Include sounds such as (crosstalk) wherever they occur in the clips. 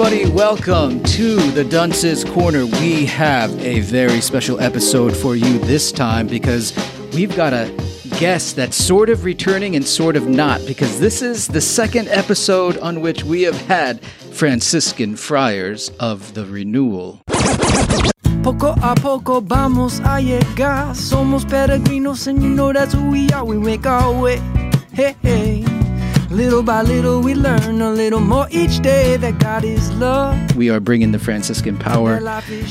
everybody. Welcome to the Dunce's Corner. We have a very special episode for you this time because we've got a guest that's sort of returning and sort of not because this is the second episode on which we have had Franciscan friars of the renewal. Poco a poco vamos a llegar. Somos peregrinos, and you know that's who we are. We make our way. Hey, hey. Little by little, we learn a little more each day that God is love. We are bringing the Franciscan power,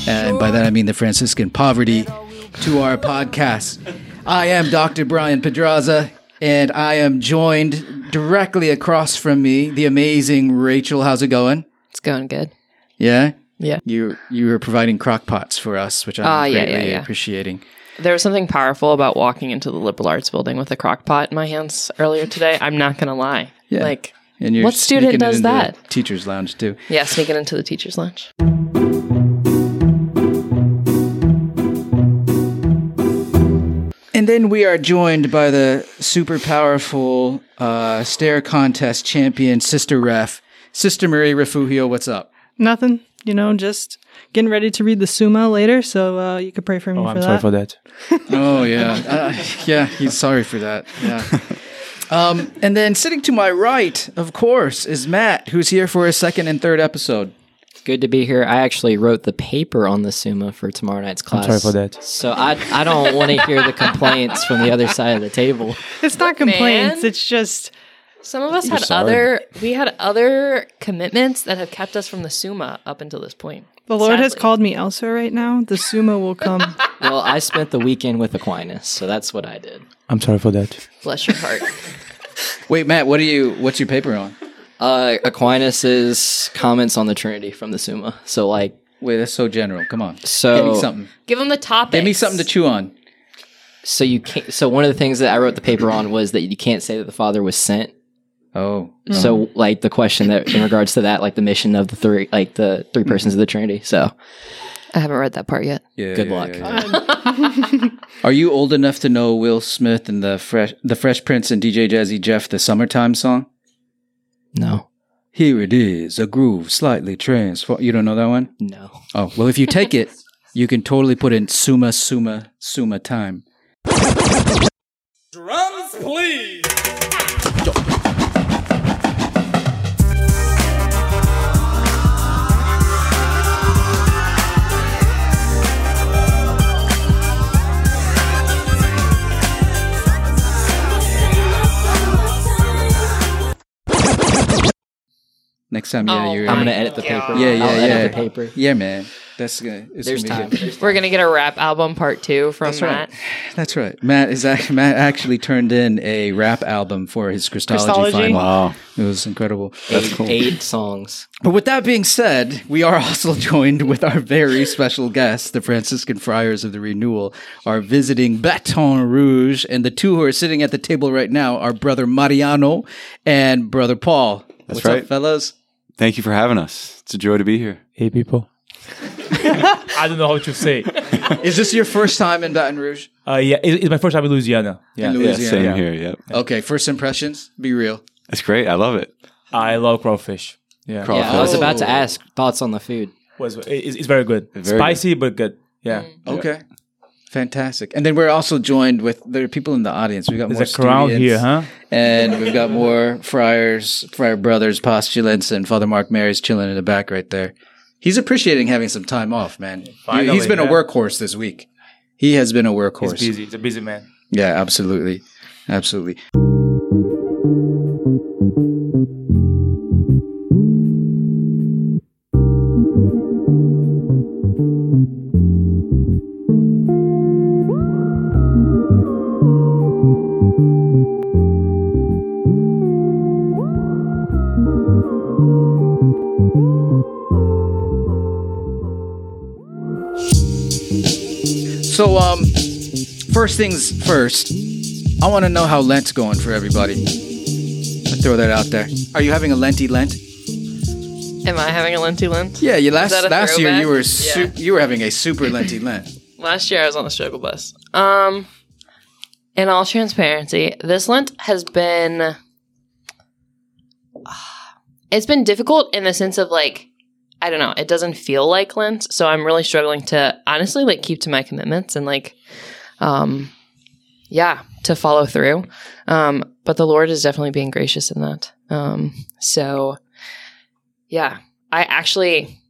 and by that I mean the Franciscan poverty, to our podcast. I am Dr. Brian Pedraza, and I am joined directly across from me, the amazing Rachael. How's it going? It's going good. Yeah? Yeah. You you were providing crock pots for us, which I'm Ah, yeah, greatly yeah, yeah. appreciating. There was something powerful about walking into the liberal arts building with a crock pot in my hands earlier today. I'm not going to lie. Yeah. Like, And you're What student does into the that? Teachers lounge too. yeah, sneaking into the teacher's lounge. And then we are joined by the super powerful uh, stare contest champion, Sister Ref, Sister Marie Refugio. What's up? Nothing. You know, just getting ready to read the Summa later, so uh, you could pray for me Oh, for I'm that. sorry for that. (laughs) Oh yeah, uh, yeah. He's sorry for that. Yeah. (laughs) Um, and then sitting to my right, of course, is Matt, who's here for his second and third episode. Good to be here. I actually wrote the paper on the Summa for tomorrow night's class. sorry for that. So I I don't want to hear the complaints from the other side of the table. It's not complaints. Man. It's just Some of us had sorry. other, we had other commitments that have kept us from the Summa up until this point. the Lord has called me elsewhere right now. The Summa will come. (laughs) Well, I spent the weekend with Aquinas, so that's what I did. I'm sorry for that. Bless your heart. (laughs) Wait, Matt, what are you? What's your paper on? Uh, Aquinas's comments on the Trinity from the Summa. So like, Wait, that's so general. Come on, so give me something. Give them the topic. Give me something to chew on. so you can't. So one of the things that I wrote the paper on was that you can't say that the Father was sent. Oh, So like the question that in regards to that, like the mission of the three, like the three persons of the Trinity. So I haven't read that part yet. yeah. Good yeah, luck. yeah, yeah. (laughs) (laughs) Are you old enough to know Will Smith and the Fresh, the Fresh Prince and DJ Jazzy Jeff, the summertime song? no, Here it is, a groove slightly transformed. You don't know that one? no. Oh, well, if you take it, you can totally put in Summa, Summa, Summa time. Next time, yeah, Oh, you're. I'm gonna edit the God. paper. Yeah, yeah, I'll yeah. Edit the paper. Yeah, man. That's gonna. It's There's gonna time. be good. We're going to get a rap album part two from That's Matt. right. That's right. Matt is act- Matt actually turned in a rap album for his Christology, Christology? final. Wow. It was incredible. That's Eight, eight songs. But with that being said, we are (laughs) also joined with our very special guests, the Franciscan Friars of the Renewal, are visiting Baton Rouge, and the two who are sitting at the table right now are Brother Mariano and Brother Paul. That's What's right. up, fellas? Thank you for having us. It's a joy to be here. Hey, people. (laughs) I don't know how to say. Is this your first time in Baton Rouge? Uh, yeah, it, it's my first time in Louisiana. Yeah, In Yeah, same Yeah. here. Yep. Okay, first impressions. Be real. That's great. I love it. I love crawfish. Yeah, Craw- Yeah, I was about Oh. to ask thoughts on the food. was it's, it's very good. Very Spicy but good. Yeah, Okay. Fantastic. And then we're also joined with there are people in the audience. We got more crowd here, huh? And we've got more friars, friar brothers, postulants, and Father Mark Mary's chilling in the back right there. He's appreciating having some time off, man. Finally, He's been a workhorse this week. He has been a workhorse. He's busy. He's a busy man. Yeah, absolutely. Absolutely. Things first, I want to know how Lent's going for everybody. I throw that out there. Are you having a Lenty Lent? Am I having a Lenty Lent? Yeah, you last last year you were Yeah. you were having a super Lenty Lent. (laughs) Last year I was on the struggle bus. Um, in all transparency, this Lent has been. (sighs) It's been difficult in the sense of like I don't know, it doesn't feel like Lent. So I'm really struggling to honestly like keep to my commitments and like, um, yeah, to follow through. Um, but the Lord is definitely being gracious in that. Um, so yeah, I actually,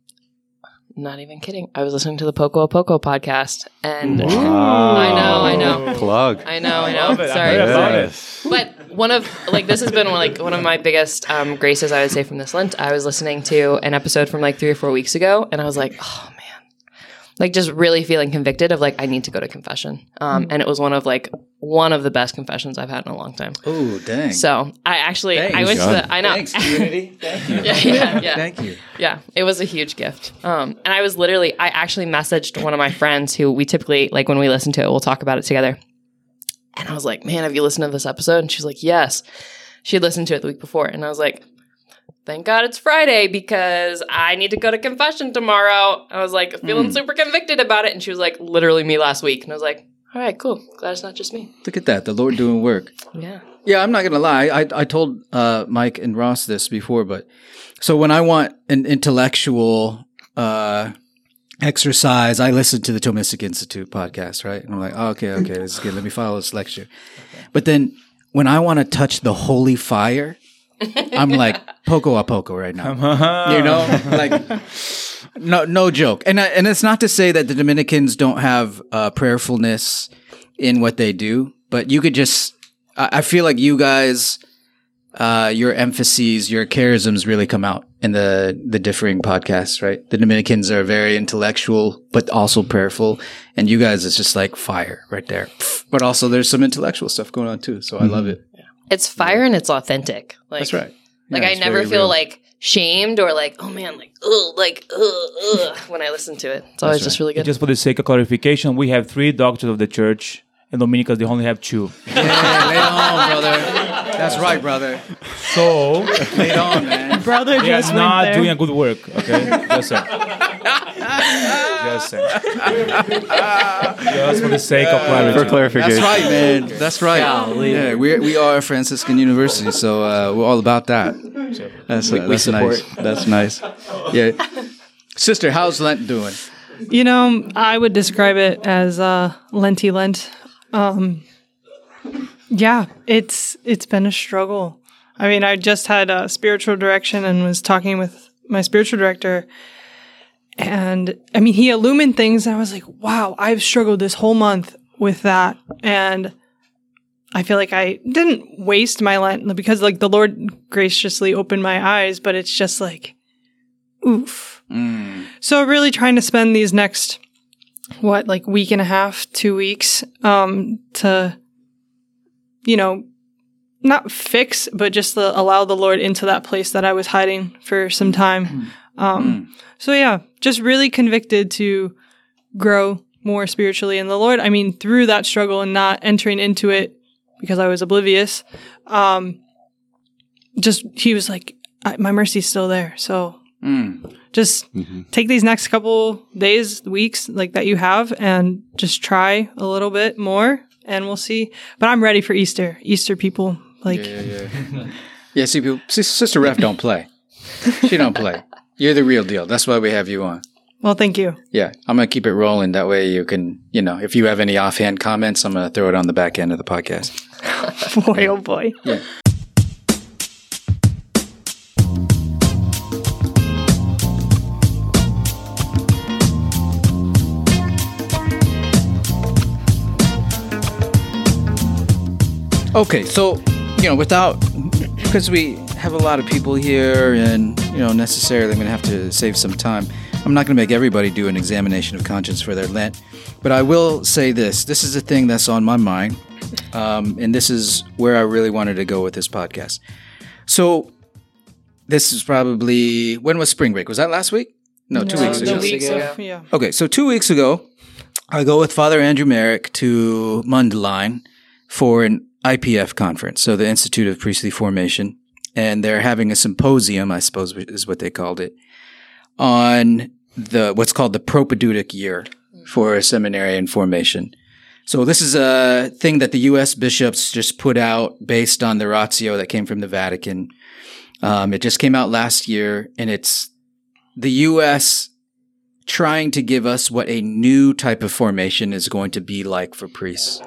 not even kidding. I was listening to the Poco Poco podcast and I know, I know. Plug. I know, I know. I Sorry. heard about But one of like this has been one, like one of my biggest um, graces I would say from this Lent. I was listening to an episode from like three or four weeks ago, and I was like, oh man, like just really feeling convicted of like I need to go to confession. Um, and it was one of like one of the best confessions I've had in a long time. Oh, dang. So I actually I Thanks, went to the I know Thanks, community. Thank you. (laughs) yeah yeah (laughs) yeah Thank you. yeah, it was a huge gift. Um, and I was literally, I actually messaged one of my friends who we typically, like when we listen to it, we'll talk about it together. And I was like, man, have you listened to this episode? And she's like, yes. She had listened to it the week before. And I was like, thank God it's Friday because I need to go to confession tomorrow. I was like, feeling super convicted about it. And she was like, literally me last week. And I was like, all right, cool. Glad it's not just me. Look at that. The Lord doing work. (laughs) Yeah. Yeah, I'm not gonna lie. I I told uh, Mike and Ross this before, but so when I want an intellectual uh, exercise, I listen to the Thomistic Institute podcast, right? And I'm like, oh, okay, okay, this is good. Let me follow this lecture. (laughs) But then when I want to touch the holy fire, I'm like poco a poco right now. you know, like no no joke. And I, and it's not to say that the Dominicans don't have uh, prayerfulness in what they do, but you could just I, I feel like you guys uh, your emphases, your charisms really come out in the the differing podcasts, right? The Dominicans are very intellectual, but also prayerful, and you guys it's just like fire right there. But also, there's some intellectual stuff going on too, so I love it. It's fire and it's authentic. Like, That's right. Like I never feel real. like shamed or like, oh man, like, ugh, like, ugh, ugh, when I listen to it. It's always just really good. Just for the sake of clarification, we have three doctors of the church, and Dominicans they only have two. Yeah, lay on, brother. That's right, brother. So Lay on, man. Brother they are just went not there. doing a good work. Okay, just saying. just saying. just for the sake of clarity. For clarification. That's right, man. That's right. Golly. Yeah, we we are a Franciscan university, so uh, we're all about that. That's uh, we that's nice. That's nice. Yeah, sister, how's Lent doing? You know, I would describe it as uh, Lenty Lent. Um, yeah, it's it's been a struggle. I mean, I just had a spiritual direction and was talking with my spiritual director, and I mean, he illumined things. And I was like, wow, I've struggled this whole month with that, and I feel like I didn't waste my Lent because like the Lord graciously opened my eyes, but it's just like, oof. So really trying to spend these next what like week and a half, two weeks, um, to you know, not fix, but just the, allow the Lord into that place that I was hiding for some time. Um, so yeah, just really convicted to grow more spiritually in the Lord. I mean, through that struggle and not entering into it because I was oblivious. Um, just he was like, I, my mercy's still there. So just take these next couple days, weeks like that you have and just try a little bit more and we'll see. But I'm ready for Easter. Easter people like (laughs) Yeah, see, people, see, sister Ref don't play. She don't play. You're the real deal. That's why we have you on. well, thank you. Yeah, I'm gonna keep it rolling. That way, you can, you know, if you have any offhand comments, I'm gonna throw it on the back end of the podcast. (laughs) Boy, oh boy. Yeah. Okay, so you know, without because we have a lot of people here, and you know, necessarily I'm going to have to save some time. I'm not going to make everybody do an examination of conscience for their Lent, but I will say this: this is a thing that's on my mind, um, and this is where I really wanted to go with this podcast. So, this is probably when was spring break? Was that last week? No, two weeks ago. weeks ago. Yeah. Okay, so two weeks ago, I go with Father Andrew Merrick to Mundelein for an IPF conference, so the Institute of Priestly Formation, and they're having a symposium, I suppose is what they called it, on the what's called the propedeutic year for a seminary and formation. So this is a thing that the U.S. bishops just put out based on the ratio that came from the Vatican. Um, it just came out last year, and it's the U.S. trying to give us what a new type of formation is going to be like for priests.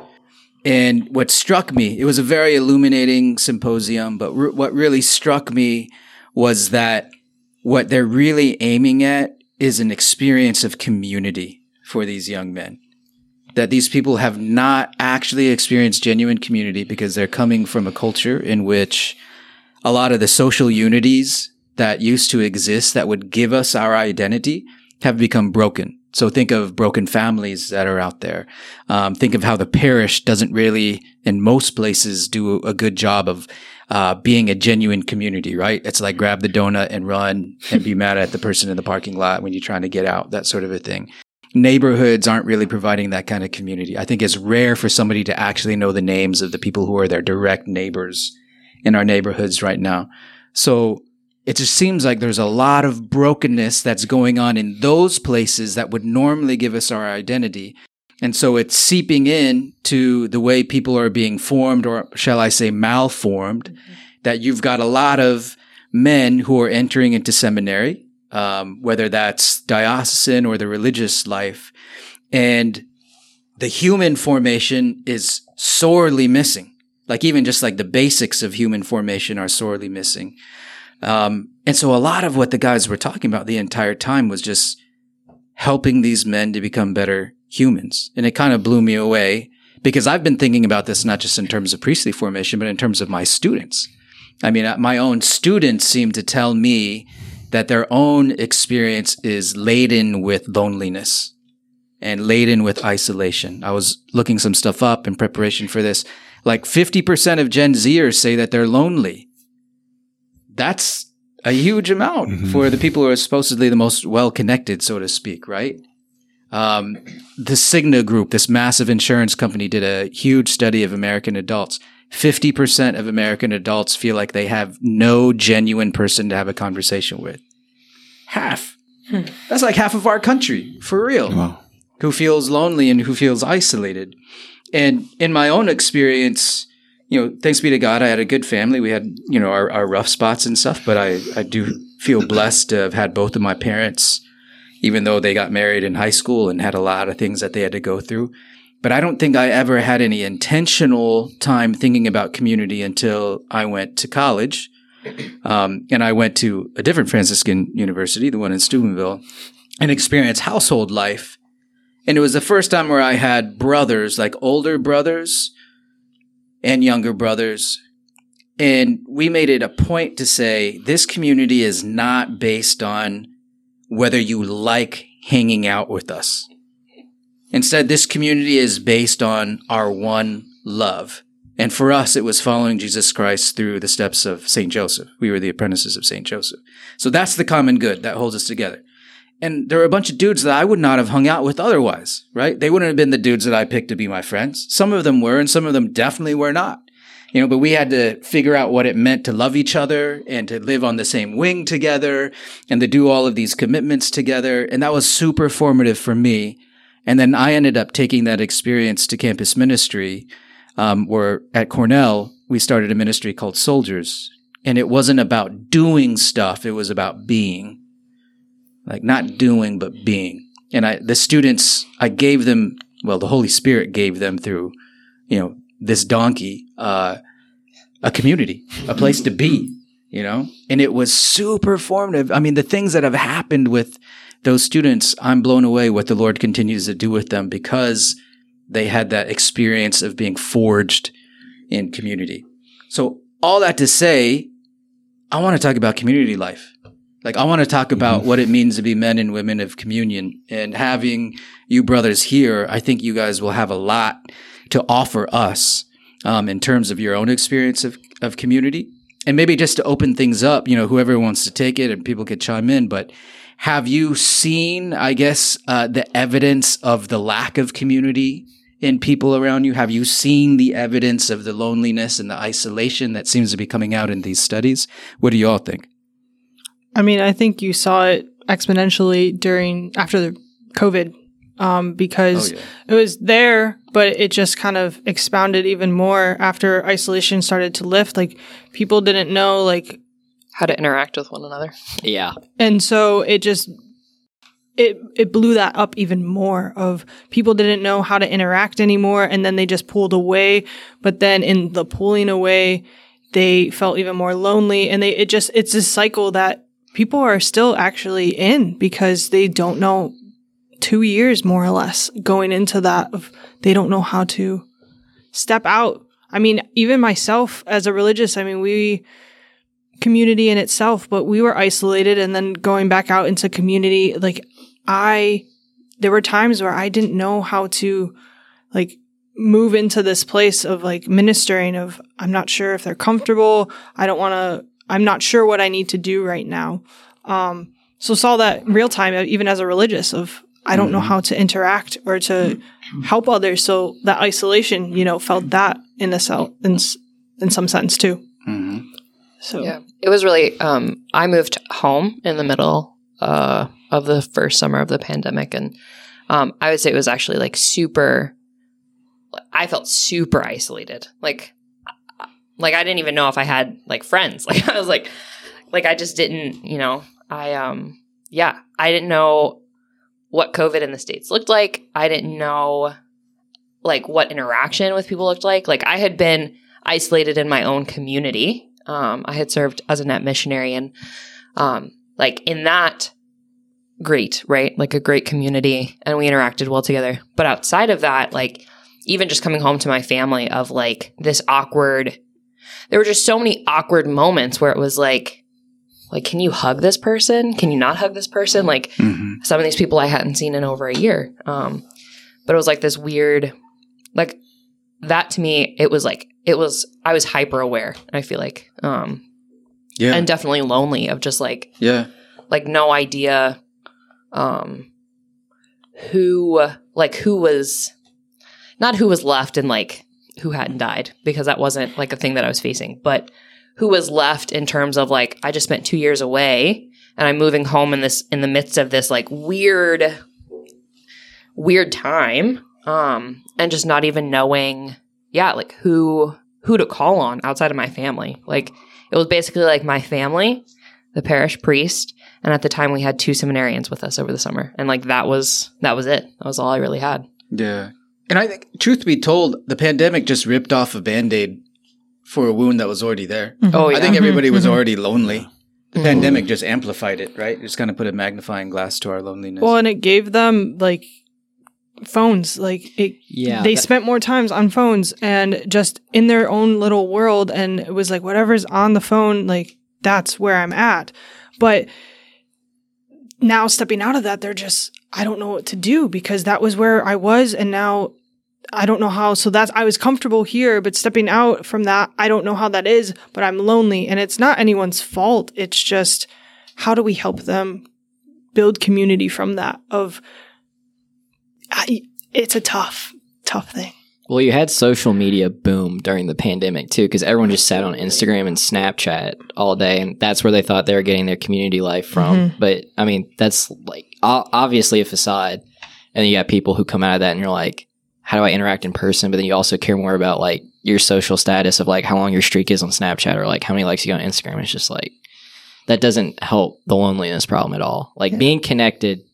And what struck me, it was a very illuminating symposium, but re- what really struck me was that what they're really aiming at is an experience of community for these young men. That these people have not actually experienced genuine community because they're coming from a culture in which a lot of the social unities that used to exist that would give us our identity have become broken. So think of broken families that are out there. Um, think of how the parish doesn't really, in most places, do a good job of uh, being a genuine community, right? It's like grab the donut and run and be mad at the person in the parking lot when you're trying to get out, that sort of a thing. Neighborhoods aren't really providing that kind of community. I think it's rare for somebody to actually know the names of the people who are their direct neighbors in our neighborhoods right now. So it just seems like there's a lot of brokenness that's going on in those places that would normally give us our identity. And so it's seeping in to the way people are being formed, or shall I say, malformed, mm-hmm. that you've got a lot of men who are entering into seminary, um, whether that's diocesan or the religious life. And the human formation is sorely missing. Like even just like the basics of human formation are sorely missing. Um, and so a lot of what the guys were talking about the entire time was just helping these men to become better humans. And it kind of blew me away because I've been thinking about this not just in terms of priestly formation, but in terms of my students. I mean, uh, my own students seem to tell me that their own experience is laden with loneliness and laden with isolation. I was looking some stuff up in preparation for this. Like 50% of Gen Zers say that they're lonely that's a huge amount mm-hmm. for the people who are supposedly the most well connected, so to speak, right? Um, the Cigna Group, this massive insurance company, did a huge study of American adults. 50% of American adults feel like they have no genuine person to have a conversation with. Half. Hmm. That's like half of our country, for real. Wow. Who feels lonely and who feels isolated. And in my own experience, you know, thanks be to God, I had a good family. We had, you know, our, our rough spots and stuff, but I, I do feel blessed to have had both of my parents, even though they got married in high school and had a lot of things that they had to go through. But I don't think I ever had any intentional time thinking about community until I went to college. Um, and I went to a different Franciscan university, the one in Steubenville, and experienced household life. And it was the first time where I had brothers, like older brothers, and younger brothers. And we made it a point to say this community is not based on whether you like hanging out with us. Instead, this community is based on our one love. And for us, it was following Jesus Christ through the steps of St. Joseph. We were the apprentices of St. Joseph. So that's the common good that holds us together. And there were a bunch of dudes that I would not have hung out with otherwise, right? They wouldn't have been the dudes that I picked to be my friends. Some of them were, and some of them definitely were not. You know, but we had to figure out what it meant to love each other and to live on the same wing together and to do all of these commitments together. And that was super formative for me. And then I ended up taking that experience to campus ministry, um, where at Cornell, we started a ministry called Soldiers. And it wasn't about doing stuff. It was about being like not doing but being. And I, the students, I gave them, well, the Holy Spirit gave them through, you know, this donkey, uh, a community, a place to be, you know, and it was super formative. I mean, the things that have happened with those students, I'm blown away what the Lord continues to do with them because they had that experience of being forged in community. So all that to say, I want to talk about community life. Like, I want to talk about mm-hmm. what it means to be men and women of communion and having you brothers here. I think you guys will have a lot to offer us, um, in terms of your own experience of, of community and maybe just to open things up, you know, whoever wants to take it and people could chime in, but have you seen, I guess, uh, the evidence of the lack of community in people around you? Have you seen the evidence of the loneliness and the isolation that seems to be coming out in these studies? What do you all think? I mean, I think you saw it exponentially during after the COVID um, because oh, yeah. it was there, but it just kind of expounded even more after isolation started to lift. Like people didn't know, like how to interact with one another. Yeah. And so it just it it blew that up even more of people didn't know how to interact anymore and then they just pulled away but then in the pulling away they felt even more lonely and they it just it's this cycle that people are still actually in because they don't know 2 years more or less going into that of they don't know how to step out. I mean, even myself as a religious, I mean, we community in itself, but we were isolated and then going back out into community, like I, there were times where I didn't know how to like move into this place of like ministering of, I'm not sure if they're comfortable. I don't want to, I'm not sure what I need to do right now. Um, so saw that real time, even as a religious of, I don't know how to interact or to help others. So that isolation, you know, felt that in a cell in, in some sense too. So Yeah. It was really um I moved home in the middle uh of the first summer of the pandemic and um I would say it was actually like super I felt super isolated. Like like I didn't even know if I had like friends. (laughs) Like I was like like I just didn't, you know, I um yeah, I didn't know what COVID in the States looked like. I didn't know like what interaction with people looked like. Like I had been isolated in my own community. Um, I had served as a NET missionary and um, like in that great, right? Like a great community and we interacted well together. But outside of that, like even just coming home to my family of like this awkward there were just so many awkward moments where it was like like can you hug this person? Can you not hug this person? Like Mhm. some of these people I hadn't seen in over a year. Um, but it was like this weird, like that to me, it was like, it was, I was hyper aware, I feel like, um, Yeah. and definitely lonely of just like, yeah. like no idea, um, who, like who was, not who was left and like who hadn't died because that wasn't like a thing that I was facing, but who was left in terms of like, I just spent two years away and I'm moving home in this in the midst of this like weird weird time um and just not even knowing yeah like who who to call on outside of my family. Like it was basically like my family the parish priest and at the time we had two seminarians with us over the summer. And like that was that was it. That was all i really had. Yeah. And I think, truth be told, the pandemic just ripped off a band aid for a wound that was already there. oh yeah I think everybody was Mhm. already lonely. The Mhm. pandemic just amplified it, right? Just kind of put a magnifying glass to our loneliness. Well, and it gave them like phones. Like it, Yeah. they that- spent more times on phones and just in their own little world. And it was like whatever's on the phone, like that's where I'm at. But now stepping out of that, they're just I don't know what to do because that was where I was, and now I don't know how. So that's I was comfortable here, but stepping out from that, I don't know how that is. But I'm lonely, and it's not anyone's fault. It's just how do we help them build community from that? Of I, it's a tough, tough thing. Well, you had social media boom during the pandemic too, because everyone just sat on Instagram and Snapchat all day, and that's where they thought they were getting their community life from. Mm-hmm. But I mean, that's like obviously a facade, and you got people who come out of that, and you're like, how do I interact in person? But then you also care more about like your social status of like how long your streak is on Snapchat or like how many likes you got on Instagram. It's just like that doesn't help the loneliness problem at all. Like being connected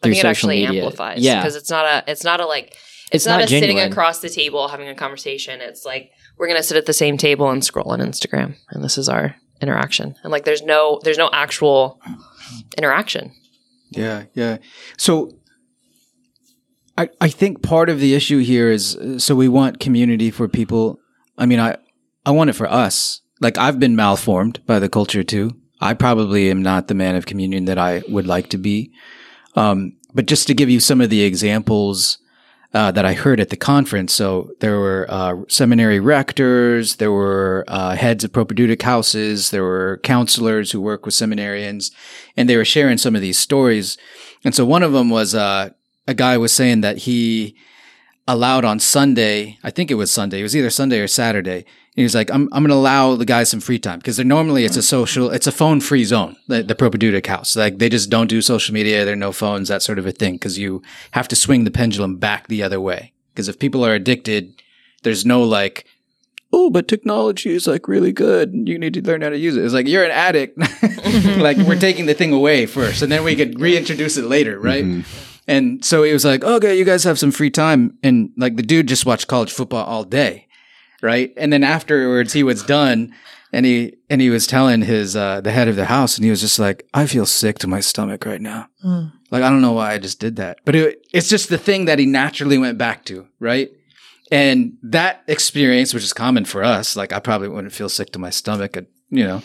I through social it actually media, amplifies yeah, because it's not a it's not a like it's, it's, not, not a sitting across the table having a conversation. It's like we're gonna sit at the same table and scroll on Instagram, and this is our interaction. And like, there's no there's no actual interaction. Yeah, yeah. So I I think part of the issue here is uh, so we want community for people. I mean, I I want it for us. Like I've been malformed by the culture too. I probably am not the man of communion that I would like to be. Um, but just to give you some of the examples uh, that I heard at the conference, so there were uh, seminary rectors, there were uh, heads of propedeutic houses, there were counselors who work with seminarians, and they were sharing some of these stories. And so one of them was uh, a guy was saying that he allowed on Sunday, I think it was Sunday, it was either Sunday or Saturday. And he was like, I'm, I'm going to allow the guys some free time because they're normally it's a social, it's a phone free zone, the, the house. Like they just don't do social media. There are no phones, that sort of a thing. Cause you have to swing the pendulum back the other way. Cause if people are addicted, there's no like oh, but technology is like really good. You need to learn how to use it. It's like you're an addict. (laughs) like we're taking the thing away first, and then we could reintroduce it later, right? Mm-hmm. And so he was like, okay, you guys have some free time. And like the dude just watched college football all day. Right. And then afterwards he was done and he, and he was telling his, uh, the head of the house and he was just like, I feel sick to my stomach right now. Like, I don't know why I just did that, but it, it's just the thing that he naturally went back to. Right. And that experience, which is common for us, like I probably wouldn't feel sick to my stomach, uh, you know,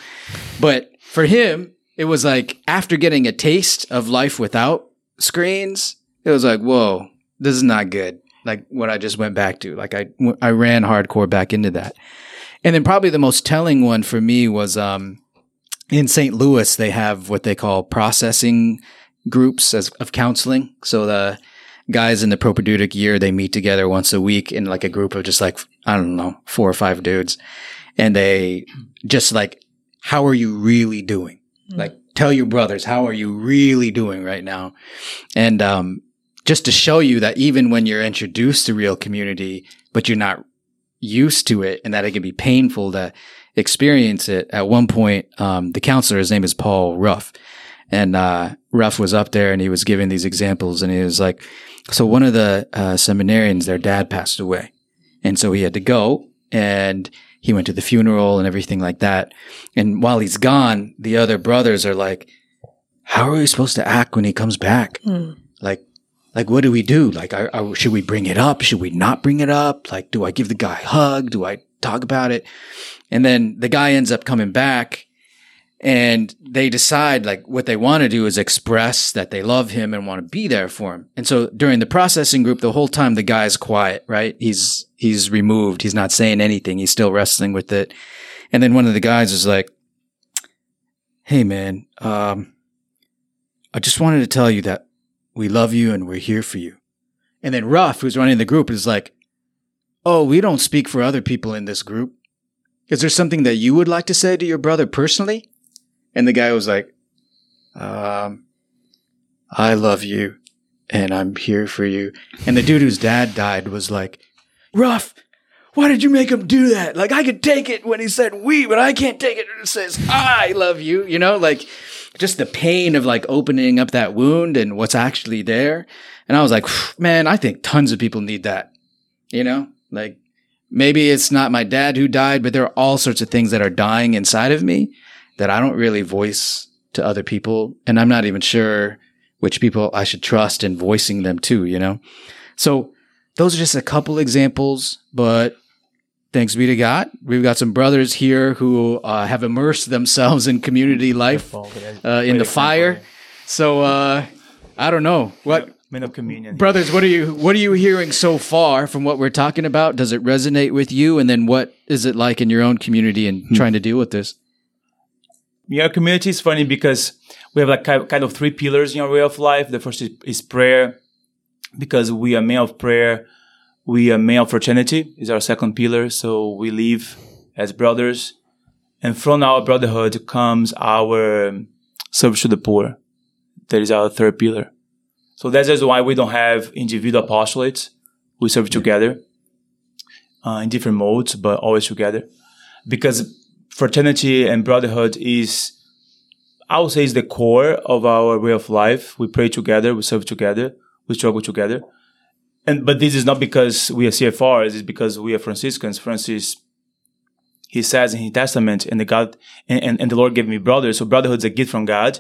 but for him, it was like after getting a taste of life without screens, it was like, whoa, this is not good. Like what I just went back to. Like I, I ran hardcore back into that. And then probably the most telling one for me was, um, in St. Louis, they have what they call processing groups as, of counseling. So the guys in the propedeutic year, they meet together once a week in like a group of just like, I don't know, four or five dudes. And they just like, how are you really doing? Like, tell your brothers, how are you really doing right now? And, um, just to show you that even when you're introduced to real community, but you're not used to it and that it can be painful to experience it. At one point, um, the counselor, his name is Paul Ruff and, uh, Ruff was up there and he was giving these examples and he was like, so one of the, uh, seminarians, their dad passed away. And so he had to go and he went to the funeral and everything like that. And while he's gone, the other brothers are like, how are we supposed to act when he comes back? Hmm. Like, like, what do we do? Like, are, are- should we bring it up? Should we not bring it up? Like, do I give the guy a hug? Do I talk about it? And then the guy ends up coming back and they decide like what they want to do is express that they love him and want to be there for him. And so during the processing group, the whole time the guy's quiet, right? He's, he's removed. He's not saying anything. He's still wrestling with it. And then one of the guys is like, Hey man, um, I just wanted to tell you that we love you and we're here for you. And then Ruff, who's running the group, is like, Oh, we don't speak for other people in this group. Is there something that you would like to say to your brother personally? And the guy was like, um, I love you and I'm here for you. And the dude whose dad died was like, Ruff, why did you make him do that? Like, I could take it when he said we, but I can't take it when it says I love you, you know, like just the pain of like opening up that wound and what's actually there. And I was like, man, I think tons of people need that, you know, like maybe it's not my dad who died, but there are all sorts of things that are dying inside of me that I don't really voice to other people. And I'm not even sure which people I should trust in voicing them to, you know? So those are just a couple examples, but thanks be to God. We've got some brothers here who uh, have immersed themselves in community life uh, in the fire. So uh, I don't know what Men of communion. brothers what are you what are you hearing so far from what we're talking about does it resonate with you and then what is it like in your own community and trying to deal with this Yeah, our community is funny because we have like kind of three pillars in our way of life. The first is, is prayer, because we are men of prayer. We are men of fraternity is our second pillar. So we live as brothers, and from our brotherhood comes our service to the poor. That is our third pillar. So that's just why we don't have individual apostolates. We serve together uh, in different modes, but always together because fraternity and brotherhood is I would say is the core of our way of life. We pray together, we serve together, we struggle together. And but this is not because we are CFRs, it's because we are Franciscans. Francis he says in his testament, and the God and, and, and the Lord gave me brothers. So brotherhood is a gift from God.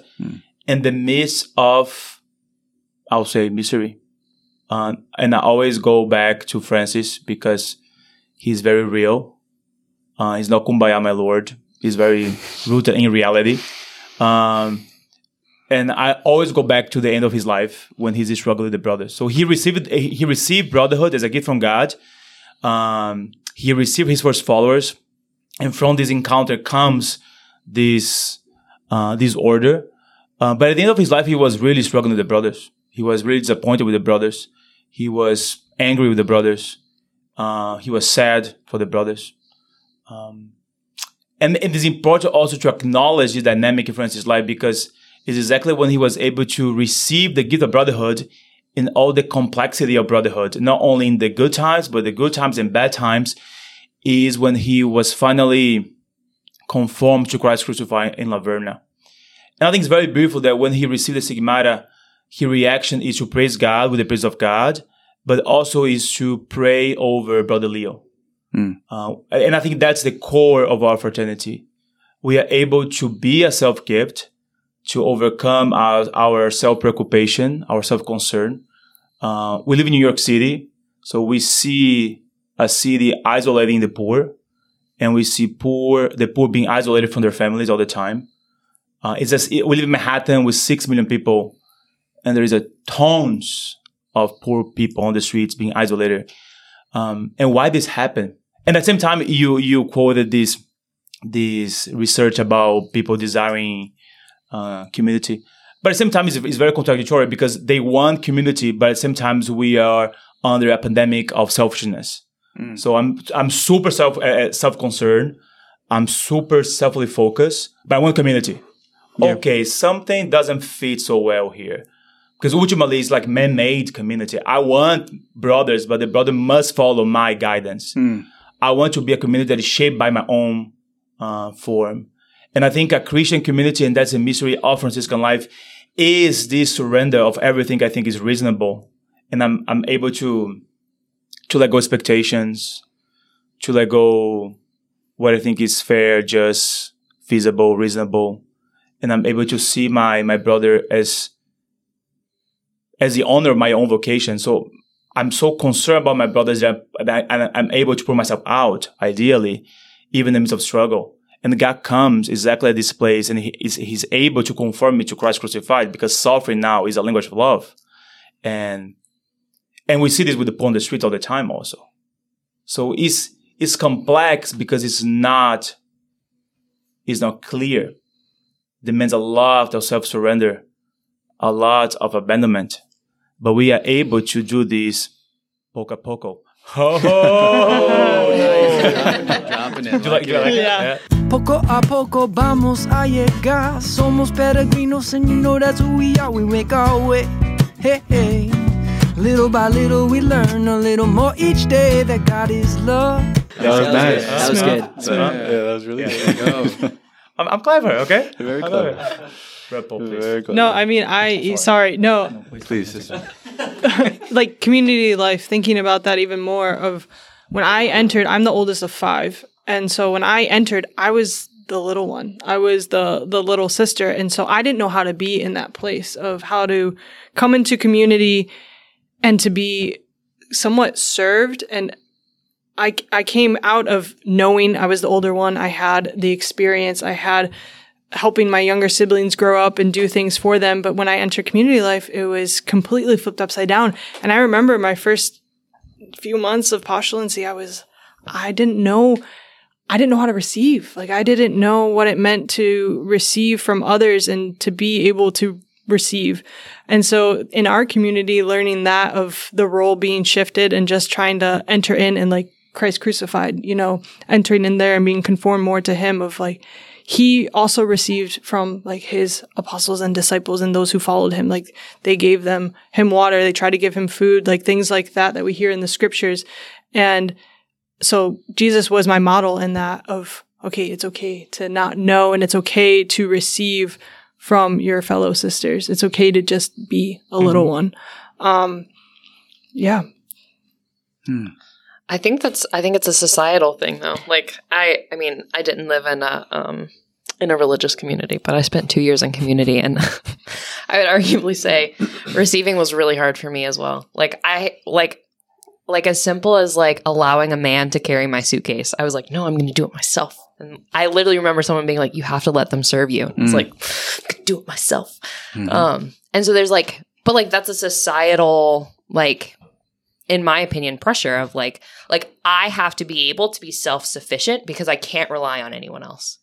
In the midst of I'll say misery. Um, and I always go back to Francis because he's very real. Uh, he's not kumbaya, my lord. He's very rooted in reality. Um, and I always go back to the end of his life when he's struggling with the brothers. So he received he received brotherhood as a gift from God. Um, he received his first followers, and from this encounter comes this uh, this order. Uh, but at the end of his life, he was really struggling with the brothers. He was really disappointed with the brothers. He was angry with the brothers. Uh, he was sad for the brothers. Um, and it is important also to acknowledge the dynamic in Francis' life because it's exactly when he was able to receive the gift of brotherhood in all the complexity of brotherhood, not only in the good times, but the good times and bad times. is when he was finally conformed to Christ crucified in La Verna. And I think it's very beautiful that when he received the stigmata, his reaction is to praise God with the praise of God, but also is to pray over Brother Leo. Uh, and I think that's the core of our fraternity. We are able to be a self gift, to overcome our, our self preoccupation, our self concern. Uh, we live in New York City, so we see a city isolating the poor, and we see poor the poor being isolated from their families all the time. Uh, it's just we live in Manhattan with six million people, and there is a tons of poor people on the streets being isolated. Um, and why this happened? And at the same time, you you quoted this this research about people desiring uh, community, but at the same time, it's, it's very contradictory because they want community, but at the same time, we are under a pandemic of selfishness. So I'm I'm super self uh, self concerned. I'm super selfly focused, but I want community. Okay, something doesn't fit so well here because ultimately it's like man-made community. I want brothers, but the brother must follow my guidance. I want to be a community that is shaped by my own uh, form. And I think a Christian community, and that's a mystery of Franciscan life, is this surrender of everything I think is reasonable. And I'm, I'm able to, to let go expectations, to let go what I think is fair, just, feasible, reasonable. And I'm able to see my, my brother as, as the owner of my own vocation. So I'm so concerned about my brothers that I, I'm able to put myself out, ideally, even in the midst of struggle. And God comes exactly at this place and he is, he's able to conform me to Christ crucified because suffering now is a language of love. And, and we see this with the poor on the street all the time also. So it's, it's complex because it's not, it's not clear. Demands a lot of self-surrender, a lot of abandonment but we are able to do this poco a poco. (laughs) Oh, Dropping it. Do you like, do like Yeah. it? Poco a poco vamos a llegar. Somos peregrinos, and you know that's who we are. We make our way. Hey, hey. Little by little, we learn a little more each day that God is love. That was nice. That was good. Yeah, that was really There you good. I'm, I'm clever, okay? Very I love clever. It. Red Bull, please. No, I mean, I sorry, no, Please, sister. (laughs) like community life. Thinking about that even more of when I entered. I'm the oldest of five, and so when I entered, I was the little one. I was the the little sister, and so I didn't know how to be in that place of how to come into community and to be somewhat served and I, I came out of knowing I was the older one. I had the experience. I had helping my younger siblings grow up and do things for them. But when I entered community life, it was completely flipped upside down. And I remember my first few months of postulancy, I was, I didn't know, I didn't know how to receive. Like I didn't know what it meant to receive from others and to be able to receive. And so in our community, learning that of the role being shifted and just trying to enter in and like Christ crucified, you know, entering in there and being conformed more to him of like, he also received from like his apostles and disciples and those who followed him. Like they gave them him water. They tried to give him food, like things like that that we hear in the scriptures. And so Jesus was my model in that of, okay, it's okay to not know and it's okay to receive from your fellow sisters. It's okay to just be a little one. Um, yeah. I think that's I think it's a societal thing though. Like I I mean, I didn't live in a um in a religious community, but I spent 2 years in community and (laughs) I would arguably say receiving was really hard for me as well. Like I like like as simple as like allowing a man to carry my suitcase. I was like, "No, I'm going to do it myself." And I literally remember someone being like, "You have to let them serve you." It's like, I could do it myself. Um and so there's like but like that's a societal like in my opinion, pressure of like, like I have to be able to be self sufficient because I can't rely on anyone else.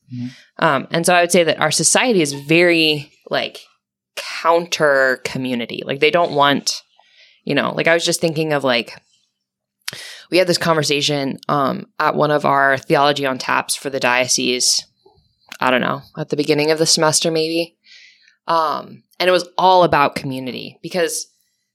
Um, and so I would say that our society is very like counter community. Like they don't want, you know, like I was just thinking of like, we had this conversation um, at one of our theology on taps for the diocese. I don't know, at the beginning of the semester, maybe. Um, and it was all about community because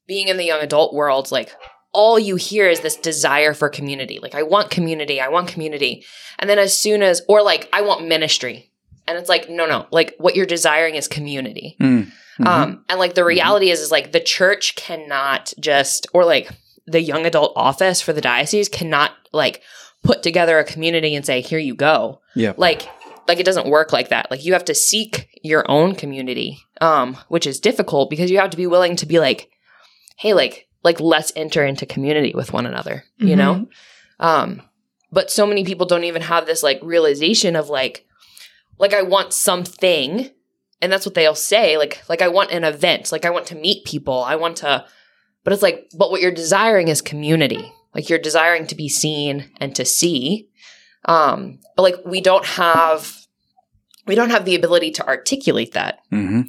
being in the young adult world, like all you hear is this desire for community. Like, I want community. I want community. And then as soon as, or like, I want ministry. And it's like, no, no, like what you're desiring is community. Mm. Um, and like the reality is, is like the church cannot just, or like the young adult office for the diocese cannot like put together a community and say, here you go. Yeah. Like, like it doesn't work like that. Like you have to seek your own community, um, which is difficult because you have to be willing to be like, hey, like, like let's enter into community with one another, you know? Um, but so many people don't even have this like realization of like, like I want something, and that's what they'll say. Like, like I want an event, like I want to meet people, I want to, but it's like, but what you're desiring is community. Like you're desiring to be seen and to see. Um, but like we don't have, we don't have the ability to articulate that. Mm-hmm.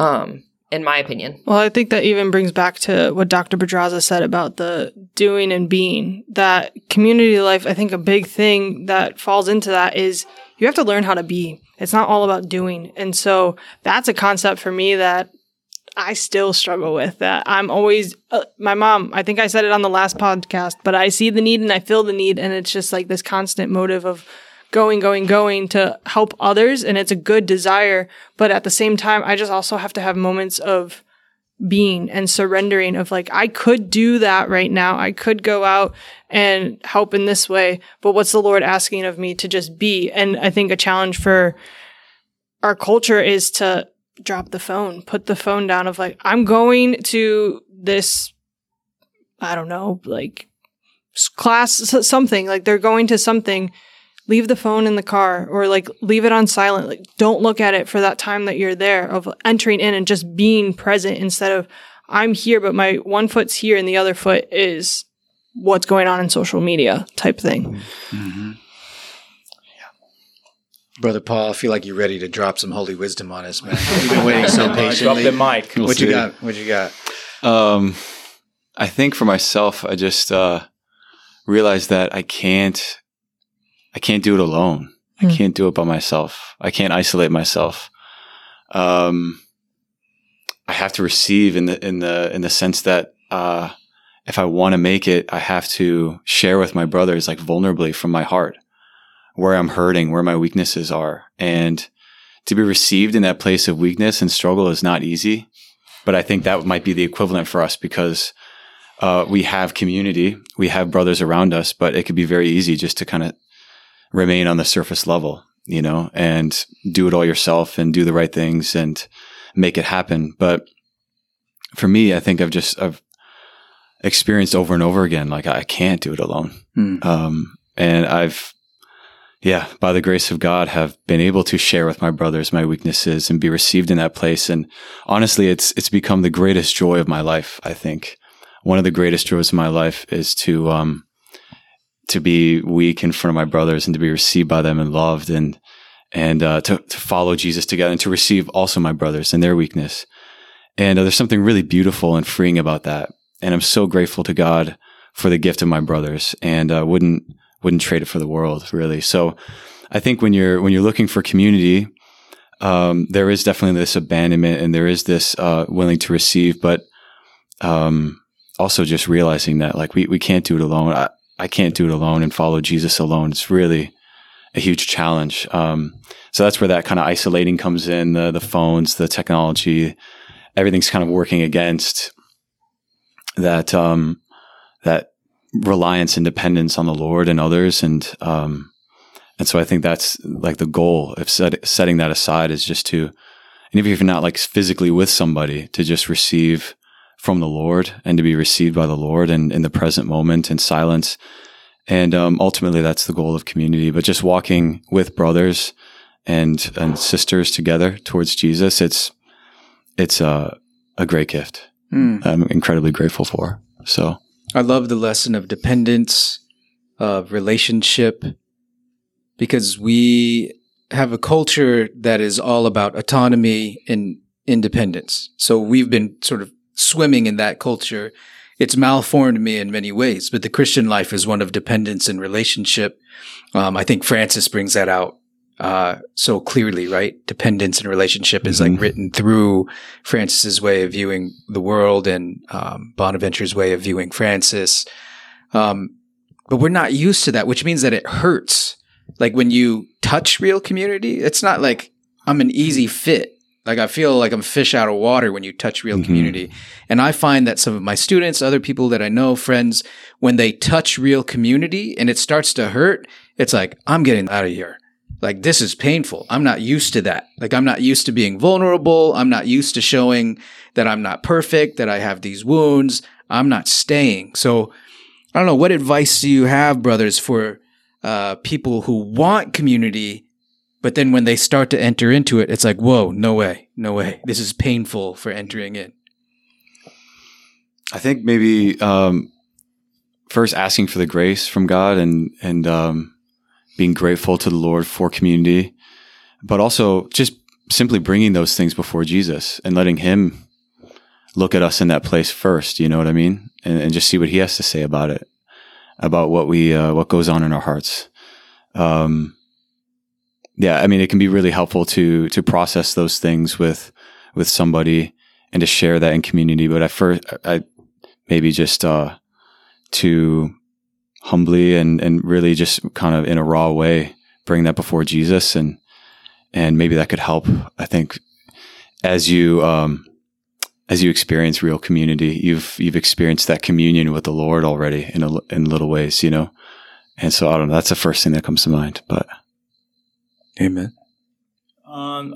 Um, in my opinion. Well, I think that even brings back to what Dr. Pedraza said about the doing and being. That community life, I think a big thing that falls into that is you have to learn how to be. It's not all about doing. And so that's a concept for me that I still struggle with. That I'm always, uh, my mom, I think I said it on the last podcast, but I see the need and I feel the need. And it's just like this constant motive of, going, going, going to help others. And it's a good desire. But at the same time, I just also have to have moments of being and surrendering of like, I could do that right now. I could go out and help in this way. But what's the Lord asking of me to just be? And I think a challenge for our culture is to drop the phone, put the phone down of like, I'm going to this, I don't know, like class, something like they're going to something leave the phone in the car or like leave it on silent. Like don't look at it for that time that you're there of entering in and just being present instead of I'm here, but my one foot's here and the other foot is what's going on in social media type thing. Brother Paul, I feel like you're ready to drop some holy wisdom on us, man. You've been (laughs) waiting so patiently. Drop the mic. We'll What you got? What you got? Um, I think for myself, I just uh, realized that I can't, I can't do it alone. I Hmm. can't do it by myself. I can't isolate myself. Um, I have to receive in the in the in the sense that uh, if I want to make it, I have to share with my brothers like vulnerably from my heart where I'm hurting, where my weaknesses are, and to be received in that place of weakness and struggle is not easy but I think that might be the equivalent for us because uh, we have community, we have brothers around us, but it could be very easy just to kind of remain on the surface level, you know, and do it all yourself and do the right things and make it happen. But for me, I think I've just I've experienced over and over again like I can't do it alone, Hmm. um, and I've yeah, by the grace of God, have been able to share with my brothers my weaknesses and be received in that place. And honestly, it's it's become the greatest joy of my life. I think one of the greatest joys of my life is to um to be weak in front of my brothers and to be received by them and loved and and uh, to to follow Jesus together and to receive also my brothers and their weakness. And uh, there's something really beautiful and freeing about that. And I'm so grateful to God for the gift of my brothers and uh, wouldn't wouldn't trade it for the world really. So I think when you're when you're looking for community, um, there is definitely this abandonment and there is this uh, willing to receive, but um, also just realizing that like we, we can't do it alone. I, I can't do it alone and follow Jesus alone. It's really a huge challenge. Um, so that's where that kind of isolating comes in, the the phones, the technology, everything's kind of working against that um, that reliance and dependence on the Lord and others, and um, and so I think that's like the goal of set, setting that aside is just to, and if you're not like physically with somebody, to just receive from the Lord and to be received by the Lord and in the present moment in silence. And um, ultimately, that's the goal of community. But just walking with brothers and and sisters together towards Jesus, it's it's a a great gift. Hmm. I'm incredibly grateful for. So I love the lesson of dependence, of relationship, because we have a culture that is all about autonomy and independence. So we've been sort of swimming in that culture. It's malformed me in many ways, but the Christian life is one of dependence and relationship. Um, I think Francis brings that out uh, so clearly, right? Dependence and relationship is like written through Francis's way of viewing the world and um, Bonaventure's way of viewing Francis. Um, but we're not used to that, which means that it hurts. Like when you touch real community, it's not like I'm an easy fit. Like I feel like I'm fish out of water when you touch real community. And I find that some of my students, other people that I know, friends, when they touch real community and it starts to hurt, it's like, I'm getting out of here. Like this is painful. I'm not used to that. Like I'm not used to being vulnerable. I'm not used to showing that I'm not perfect, that I have these wounds. I'm not staying. So I don't know. What advice do you have, brothers, for uh, people who want community, but then when they start to enter into it, it's like, whoa, no way, no way. This is painful for entering in. I think maybe um, first asking for the grace from God and and um, being grateful to the Lord for community, but also just simply bringing those things before Jesus and letting Him look at us in that place first. You know what I mean? And, and just see what He has to say about it, about what we uh, what goes on in our hearts. Um, yeah, I mean, it can be really helpful to to process those things with with somebody and to share that in community. But at first, I maybe just uh, to humbly and and really just kind of in a raw way bring that before Jesus and and maybe that could help. I think as you um, as you experience real community, you've you've experienced that communion with the Lord already in a, in little ways, you know. And so I don't know. That's the first thing that comes to mind. But Amen. Um,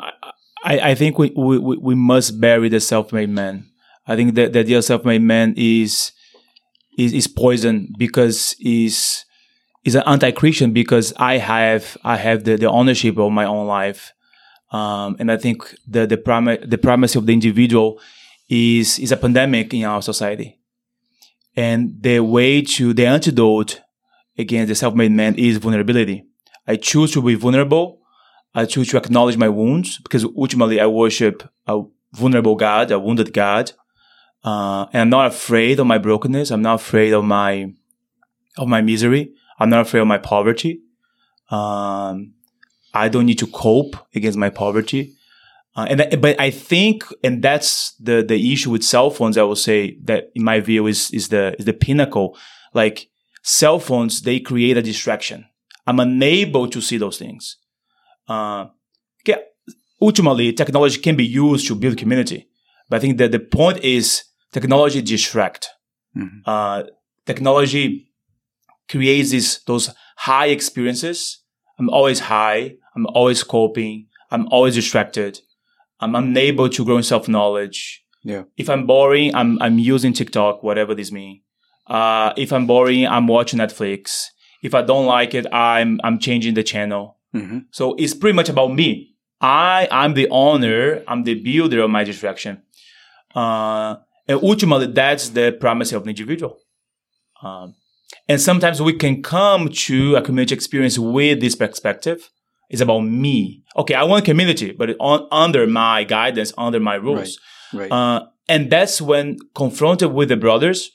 I, I, think we, we, we must bury the self-made man. I think that the idea of self-made man is is, is poison because is is an anti-Christian because I have I have the, the ownership of my own life, um, and I think the the prim- the primacy of the individual is is a pandemic in our society, and the way to the antidote against the self-made man is vulnerability. I choose to be vulnerable. I choose to acknowledge my wounds because ultimately I worship a vulnerable God, a wounded God. Uh, and I'm not afraid of my brokenness. I'm not afraid of my, of my misery. I'm not afraid of my poverty. Um, I don't need to cope against my poverty. Uh, and that- but I think, and that's the the issue with cell phones. I will say that in my view is is the is the pinnacle. Like cell phones, they create a distraction. I'm unable to see those things. Uh, ultimately, technology can be used to build community, but I think that the point is technology distract. Uh, technology creates these those high experiences. I'm always high. I'm always coping. I'm always distracted. I'm unable to grow in self knowledge. Yeah. If I'm boring, I'm I'm using TikTok, whatever this means. Uh, if I'm boring, I'm watching Netflix. If I don't like it, I'm I'm changing the channel. Mm-hmm. So it's pretty much about me. I I'm the owner. I'm the builder of my distraction. Uh, and ultimately, that's the primacy of the individual. Um, and sometimes we can come to a community experience with this perspective. It's about me. Okay, I want community, but on, under my guidance, under my rules. Right. Uh, and that's when confronted with the brothers,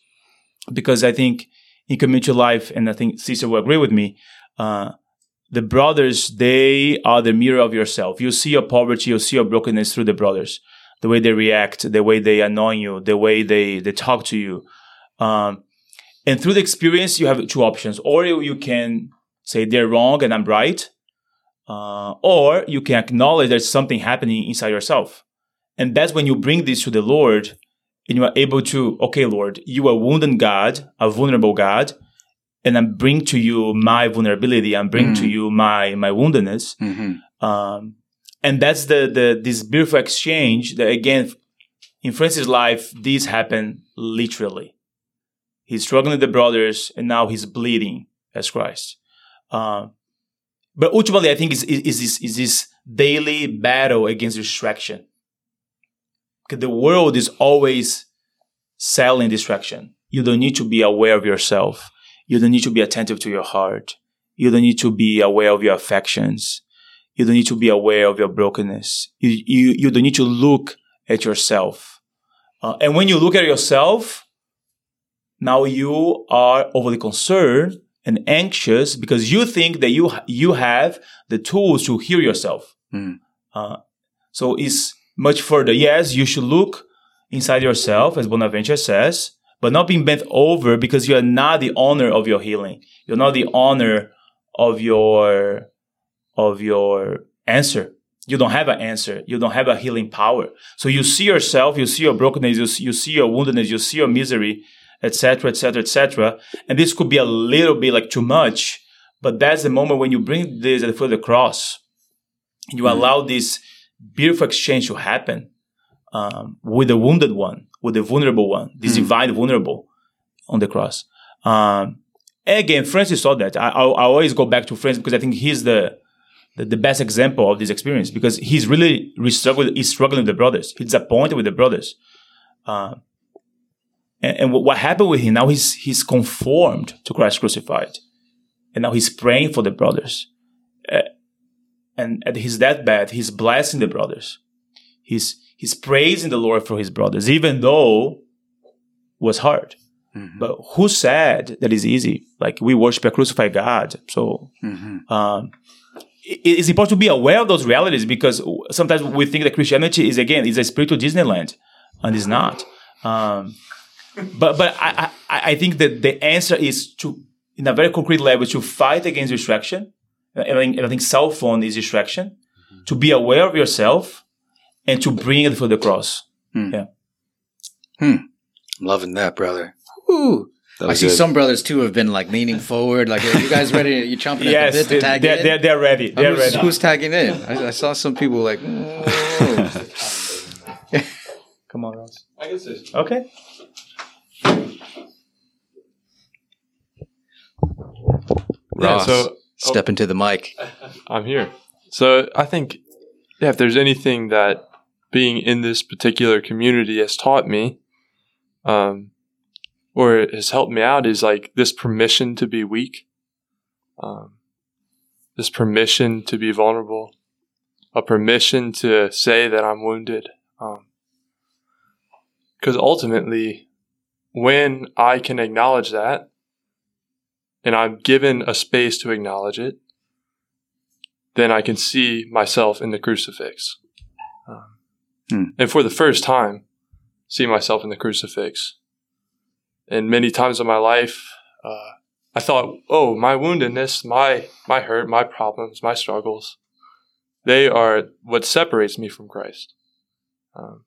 because I think in community life, and I think Cesar will agree with me, uh, the brothers, they are the mirror of yourself. You see your poverty, you see your brokenness through the brothers, the way they react, the way they annoy you, the way they, they talk to you. Um, and through the experience, you have two options. Or you, can say they're wrong and I'm right. Uh, or you can acknowledge there's something happening inside yourself. And that's when you bring this to the Lord and you are able to, okay, Lord, you are wounded God, a vulnerable God, and I bring to you my vulnerability. I bring to you my, my woundedness. Mm-hmm. Um, and that's the, the, this beautiful exchange that again, in Francis' life, this happened literally. He's struggling with the brothers and now he's bleeding as Christ. Um, but ultimately, I think is is this is this daily battle against distraction. Because the world is always selling distraction. You don't need to be aware of yourself. You don't need to be attentive to your heart. You don't need to be aware of your affections. You don't need to be aware of your brokenness. You you, you don't need to look at yourself. Uh, and when you look at yourself, now you are overly concerned and anxious because you think that you you have the tools to heal yourself. Mm. Uh, so it's much further. Yes, you should look inside yourself, as Bonaventure says, but not being bent over because you are not the owner of your healing. You're not the owner of your of your answer. You don't have an answer. You don't have a healing power. So you see yourself, you see your brokenness, you see, you see your woundedness, you see your misery, etc., etc., etc. And this could be a little bit like too much, but that's the moment when you bring this at the foot of the cross, you Mm-hmm. allow this beautiful exchange to happen um, with the wounded one, with the vulnerable one, this Mm-hmm. divine vulnerable on the cross. Um, again, Francis saw that. I, I, I always go back to Francis because I think he's the, the the best example of this experience because he's really, really struggling. He's struggling with the brothers. He's disappointed with the brothers. Uh, and, and what, what happened with him now? He's he's conformed to Christ crucified, and now he's praying for the brothers. Uh, and at his deathbed, he's blessing the brothers. He's he's praising the Lord for his brothers, even though it was hard. But who said that is easy? Like we worship a crucified God, so um, it- it's important to be aware of those realities because sometimes we think that Christianity is again is a spiritual Disneyland, and it's not. Um, but but I, I I think that the answer is to in a very concrete level to fight against distraction. And I think, and I think cell phone is distraction. To be aware of yourself and to bring it for the cross. Hmm. Yeah. Hmm. I'm loving that, brother. Ooh. That I see good. some brothers too have been like leaning forward. Like, are you guys ready? You chomping at the Yes, bit to tag they, in? they're, they're ready. They're who's, ready. who's tagging in? I, I saw some people like, "Oh." (laughs) Come on, Ross. I guess Okay. Yeah, Ross, so step oh. into the mic. (laughs) I'm here. So I think, yeah, if there's anything that being in this particular community has taught me, um, or has helped me out, is like this permission to be weak, um, this permission to be vulnerable, a permission to say that I'm wounded. Because ultimately, when I can acknowledge that, and I'm given a space to acknowledge it, then I can see myself in the crucifix. Um, Hmm. And for the first time, see myself in the crucifix. And many times in my life, uh, I thought, oh, my woundedness, my, my hurt, my problems, my struggles, they are what separates me from Christ. Um,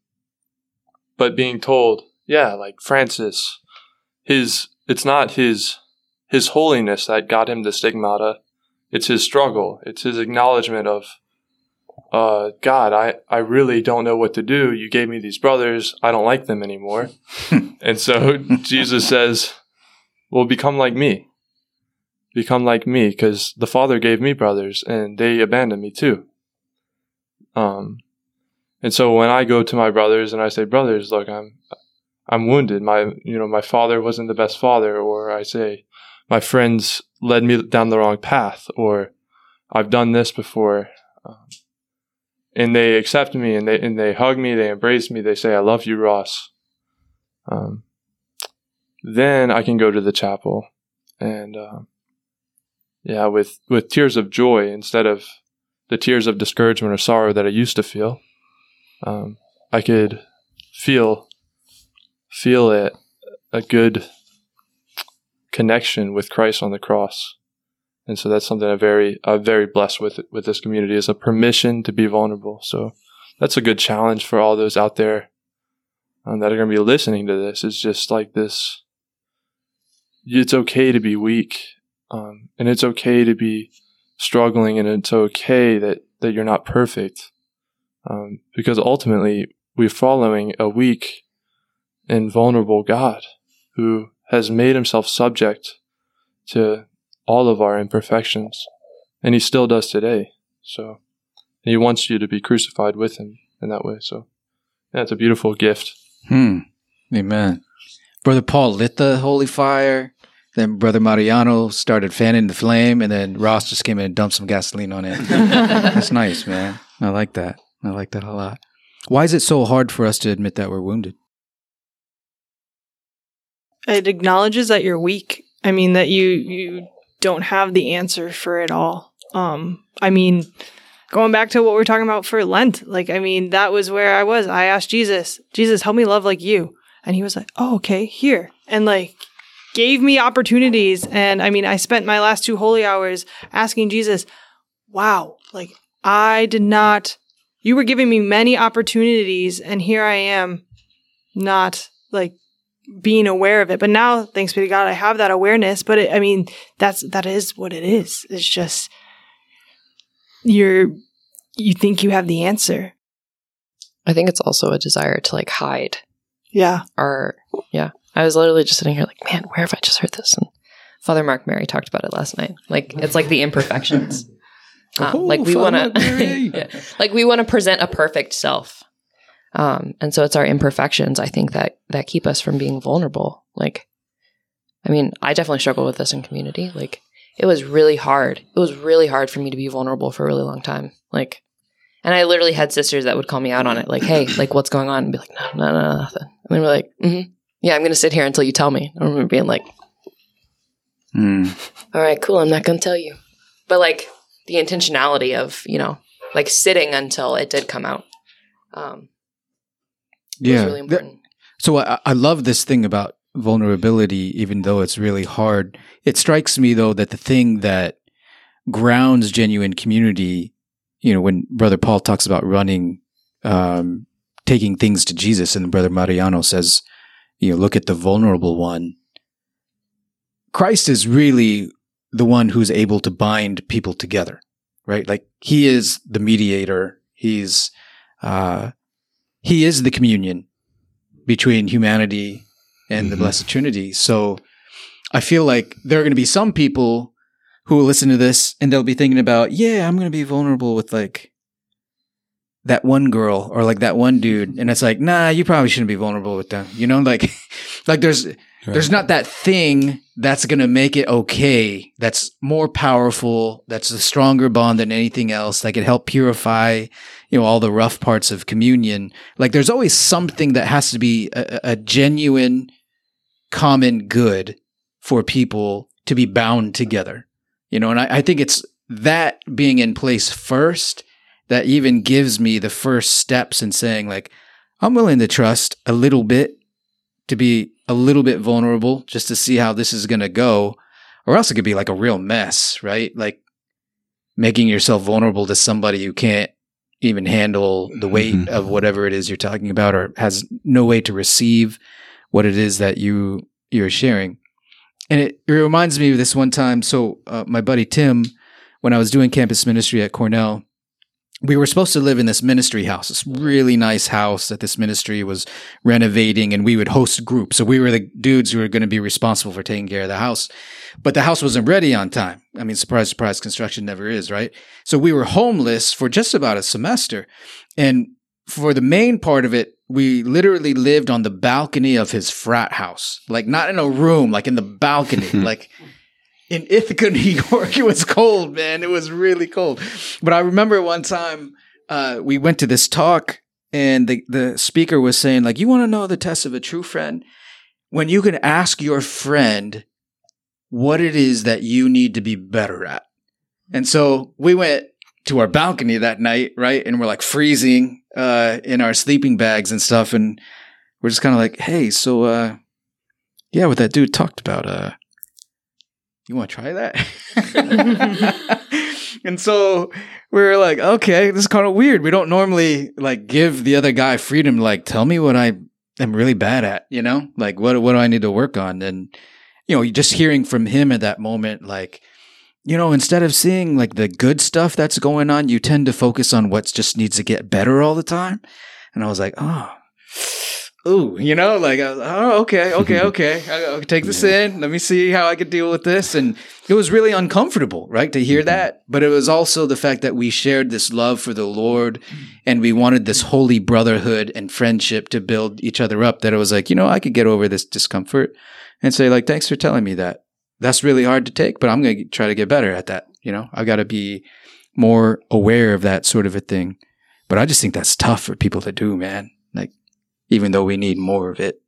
but being told, yeah, like Francis, his, it's not his, his holiness that got him the stigmata it's his struggle. It's his acknowledgement of, uh, God, I, I really don't know what to do. You gave me these brothers. I don't like them anymore. (laughs) and so Jesus says, well, become like me. Become like me because the Father gave me brothers and they abandoned me too. Um, and so when I go to my brothers and I say, brothers, look, I'm, I'm wounded. My, you know, my father wasn't the best father, or I say, my friends led me down the wrong path, or I've done this before. Um, and they accept me and they, and they hug me, they embrace me, they say, I love you, Ross. Um, then I can go to the chapel and, um, yeah, with, with tears of joy instead of the tears of discouragement or sorrow that I used to feel. Um, I could feel, feel it, a good connection with Christ on the cross. And so that's something I'm very, I'm very blessed with with this community is a permission to be vulnerable. So that's a good challenge for all those out there um, that are going to be listening to this. It's just like this. It's okay to be weak, um, and it's okay to be struggling, and it's okay that that you're not perfect, um, because ultimately we're following a weak and vulnerable God who has made himself subject to all of our imperfections, and he still does today. So, he wants you to be crucified with him in that way. So, yeah, a beautiful gift. Hmm. Amen. Brother Paul lit the holy fire. Then Brother Mariano started fanning the flame, and then Ross just came in and dumped some gasoline on it. (laughs) That's nice, man. I like that. I like that a lot. Why is it so hard for us to admit that we're wounded? It acknowledges that you're weak. I mean that you you don't have the answer for it all. Um, I mean, going back to what we're talking about for Lent, like, I mean, that was where I was. I asked Jesus, Jesus, help me love like you. And he was like, oh, okay, here. And like, gave me opportunities. And I mean, I spent my last two holy hours asking Jesus, wow, like, I did not, you were giving me many opportunities. And here I am, not like being aware of it. But now, thanks be to God, I have that awareness. But it, I mean, that's, that is what it is. It's just, you're you think you have the answer. I think it's also a desire to like hide Yeah. our yeah. I was literally just sitting here like, man, where have I just heard this? And Father Mark Mary talked about it last night. Like it's like the imperfections. (laughs) Um, Oh, (laughs) like we Father want Mark Mary. to, like we want to present a perfect self, um, and so it's our imperfections. I think that that keep us from being vulnerable. Like, I mean, I definitely struggle with this in community. Like, it was really hard. It was really hard for me to be vulnerable for a really long time. Like, and I literally had sisters that would call me out on it. Like, hey, like what's going on? And be like, no, no, no, nothing. And they were like, mm-hmm. yeah, I'm gonna sit here until you tell me. I remember being like, Mm. all right, cool. I'm not going to tell you. But like the intentionality of, you know, like sitting until it did come out. Um, Yeah. really important. So I, I love this thing about vulnerability, even though it's really hard. It strikes me though that the thing that grounds genuine community, you know, when Brother Paul talks about running, um, taking things to Jesus, and Brother Mariano says, you know, look at the vulnerable one. Christ is really the one who's able to bind people together, right? Like he is the mediator. He's, uh, he is the communion between humanity and the Mhm. Blessed Trinity. So I feel like there are going to be some people who will listen to this and they'll be thinking about, yeah, I'm going to be vulnerable with like that one girl or like that one dude. And it's like, nah, you probably shouldn't be vulnerable with them. You know, like, (laughs) like there's, there's not that thing that's going to make it okay. That's more powerful. That's a stronger bond than anything else that can help purify, you know, all the rough parts of communion. Like there's always something that has to be a, a genuine common good for people to be bound together. You know, and I, I think it's that being in place first that even gives me the first steps in saying like, I'm willing to trust a little bit to be a little bit vulnerable just to see how this is going to go or else it could be like a real mess right? Like making yourself vulnerable to somebody who can't even handle the weight Mhm. of whatever it is you're talking about or has no way to receive what it is that you you're sharing. And it, it reminds me of this one time. So uh, my buddy tim when i was doing campus ministry at cornell we were supposed to live in this ministry house, this really nice house that this ministry was renovating, and we would host groups. So we were the dudes who were going to be responsible for taking care of the house. But the house wasn't ready on time. I mean, surprise, surprise, construction never is, right? So we were homeless for just about a semester. And for the main part of it, we literally lived on the balcony of his frat house. Like not in a room, like in the balcony. (laughs) like in Ithaca, (laughs) New York, it was cold, man. It was really cold. But I remember one time uh, we went to this talk and the, the speaker was saying, like, you want to know the test of a true friend? When you can ask your friend what it is that you need to be better at. And so we went to our balcony that night, right? And we're like freezing uh, in our sleeping bags and stuff. And we're just kind of like, hey, so uh, yeah, what that dude talked about, uh, you want to try that? (laughs) (laughs) and so we were like, okay, this is kind of weird. We don't normally like give the other guy freedom like tell me what I am really bad at, you know? Like what what do I need to work on? And you know, just hearing from him at that moment, like, you know, instead of seeing like the good stuff that's going on, you tend to focus on what just needs to get better all the time. And I was like, oh, ooh, you know, like, was, oh, okay, okay, (laughs) okay. I, I'll take this in. Let me see how I could deal with this. And it was really uncomfortable, right, to hear mm-hmm. that. But it was also the fact that we shared this love for the Lord and we wanted this holy brotherhood and friendship to build each other up that it was like, you know, I could get over this discomfort and say, like, thanks for telling me that. That's really hard to take, but I'm going to try to get better at that. You know, I've got to be more aware of that sort of a thing. But I just think that's tough for people to do, man. Like, even though we need more of it.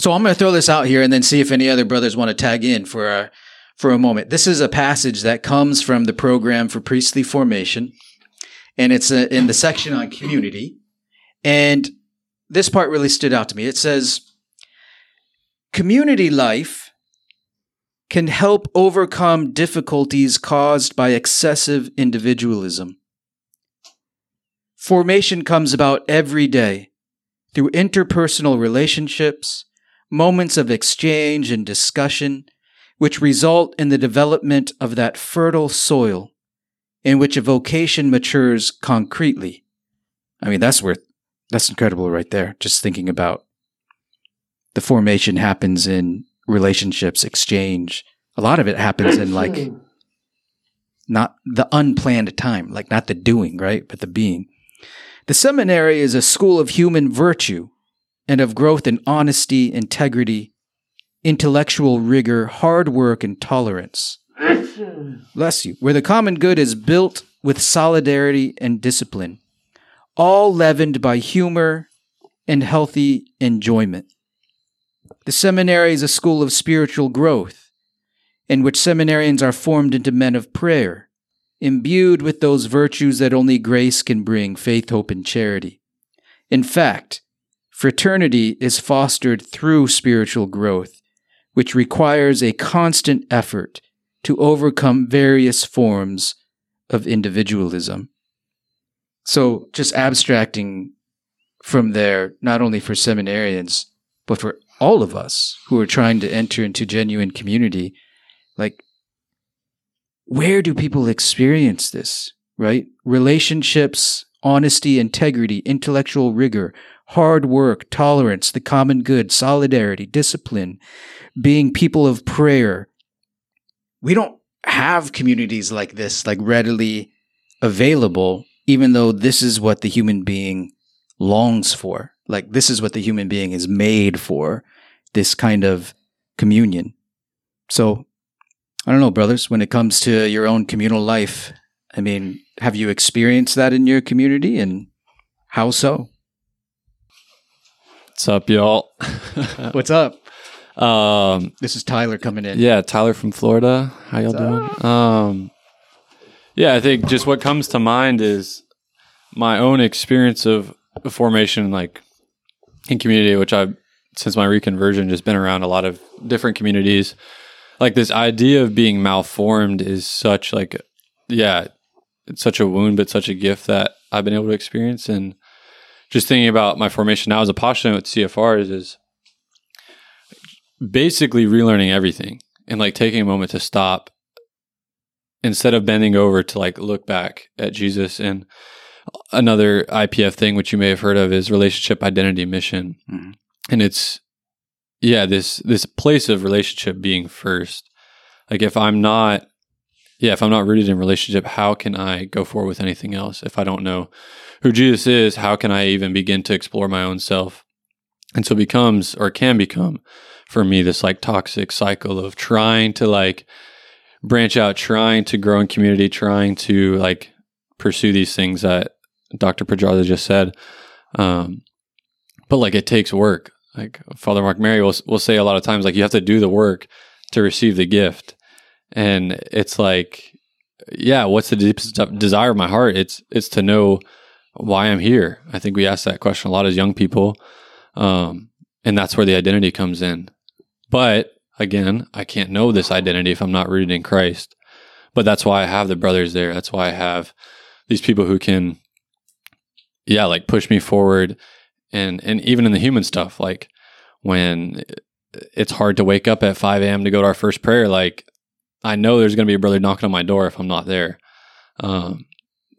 So I'm going to throw this out here and then see if any other brothers want to tag in for our for a moment. This is a passage that comes from the program for priestly formation, and it's uh in the section on community. And this part really stood out to me. It says, Community life can help overcome difficulties caused by excessive individualism. Formation comes about every day through interpersonal relationships, moments of exchange and discussion, which result in the development of that fertile soil in which a vocation matures concretely. I mean, that's worth, that's incredible right there. Just thinking about the formation happens in relationships, exchange. A lot of it happens in like, (clears throat) not the unplanned time, like not the doing, right? But the being. The seminary is a school of human virtue and of growth in honesty, integrity, intellectual rigor, hard work, and tolerance. Bless you. Where the common good is built with solidarity and discipline, all leavened by humor and healthy enjoyment. The seminary is a school of spiritual growth, in which seminarians are formed into men of prayer, imbued with those virtues that only grace can bring faith, hope, and charity. In fact, fraternity is fostered through spiritual growth, which requires a constant effort to overcome various forms of individualism. So, just abstracting from there, not only for seminarians, but for all of us who are trying to enter into genuine community, like, where do people experience this, right? Relationships, honesty, integrity, intellectual rigor, hard work, tolerance, the common good, solidarity, discipline, being people of prayer. We don't have communities like this, like readily available, even though this is what the human being longs for. Like, this is what the human being is made for this kind of communion. So, I don't know, brothers, when it comes to your own communal life, I mean, have you experienced that in your community and how so? What's up, y'all? (laughs) What's up? Um, This is Tyler coming in. yeah, Tyler from Florida. How y'all doing? Um, yeah, I think just what comes to mind is my own experience of formation, like in community, which I've since my reconversion just been around a lot of different communities. Like this idea of being malformed is such like, yeah, it's such a wound, but such a gift that I've been able to experience. And just thinking about my formation now as a postulant with CFRs is basically relearning everything and like taking a moment to stop instead of bending over to like look back at Jesus and another IPF thing which you may have heard of is relationship identity mission. Mhm. And it's yeah, this this place of relationship being first. Like if I'm not yeah, if I'm not rooted in relationship, how can I go forward with anything else? If I don't know who Jesus is, how can I even begin to explore my own self? And so it becomes or can become for me this like toxic cycle of trying to like branch out, trying to grow in community, trying to like pursue these things that Dr. Pedraza just said. Um, but like it takes work. Like Father Mark Mary will will say a lot of times, like you have to do the work to receive the gift. And it's like, yeah, what's the deepest desire of my heart? It's it's to know why I'm here. I think we ask that question a lot as young people, um, and that's where the identity comes in. But again, I can't know this identity if I'm not rooted in Christ. But that's why I have the brothers there. That's why I have these people who can, yeah, like push me forward, and and even in the human stuff, like when it's hard to wake up at 5 a.m. to go to our first prayer, like I know there's going to be a brother knocking on my door if I'm not there. Um,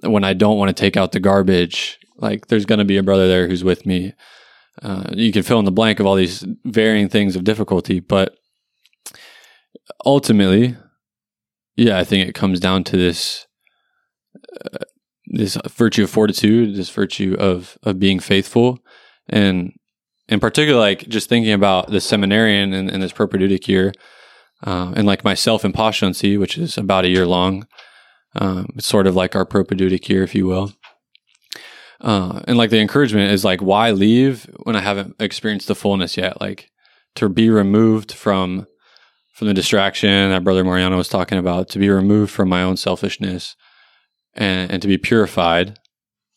when I don't want to take out the garbage, like there's going to be a brother there who's with me. Uh, you can fill in the blank of all these varying things of difficulty, but ultimately, yeah, I think it comes down to this uh, this virtue of fortitude, this virtue of of being faithful, and in particular, like just thinking about the seminarian in, in this propedeutic year, uh, and like myself in postulancy, which is about a year long. Um, it's sort of like our propedeutic year, if you will. Uh, and like the encouragement is like, why leave when I haven't experienced the fullness yet? Like to be removed from from the distraction that Brother Mariano was talking about, to be removed from my own selfishness and, and to be purified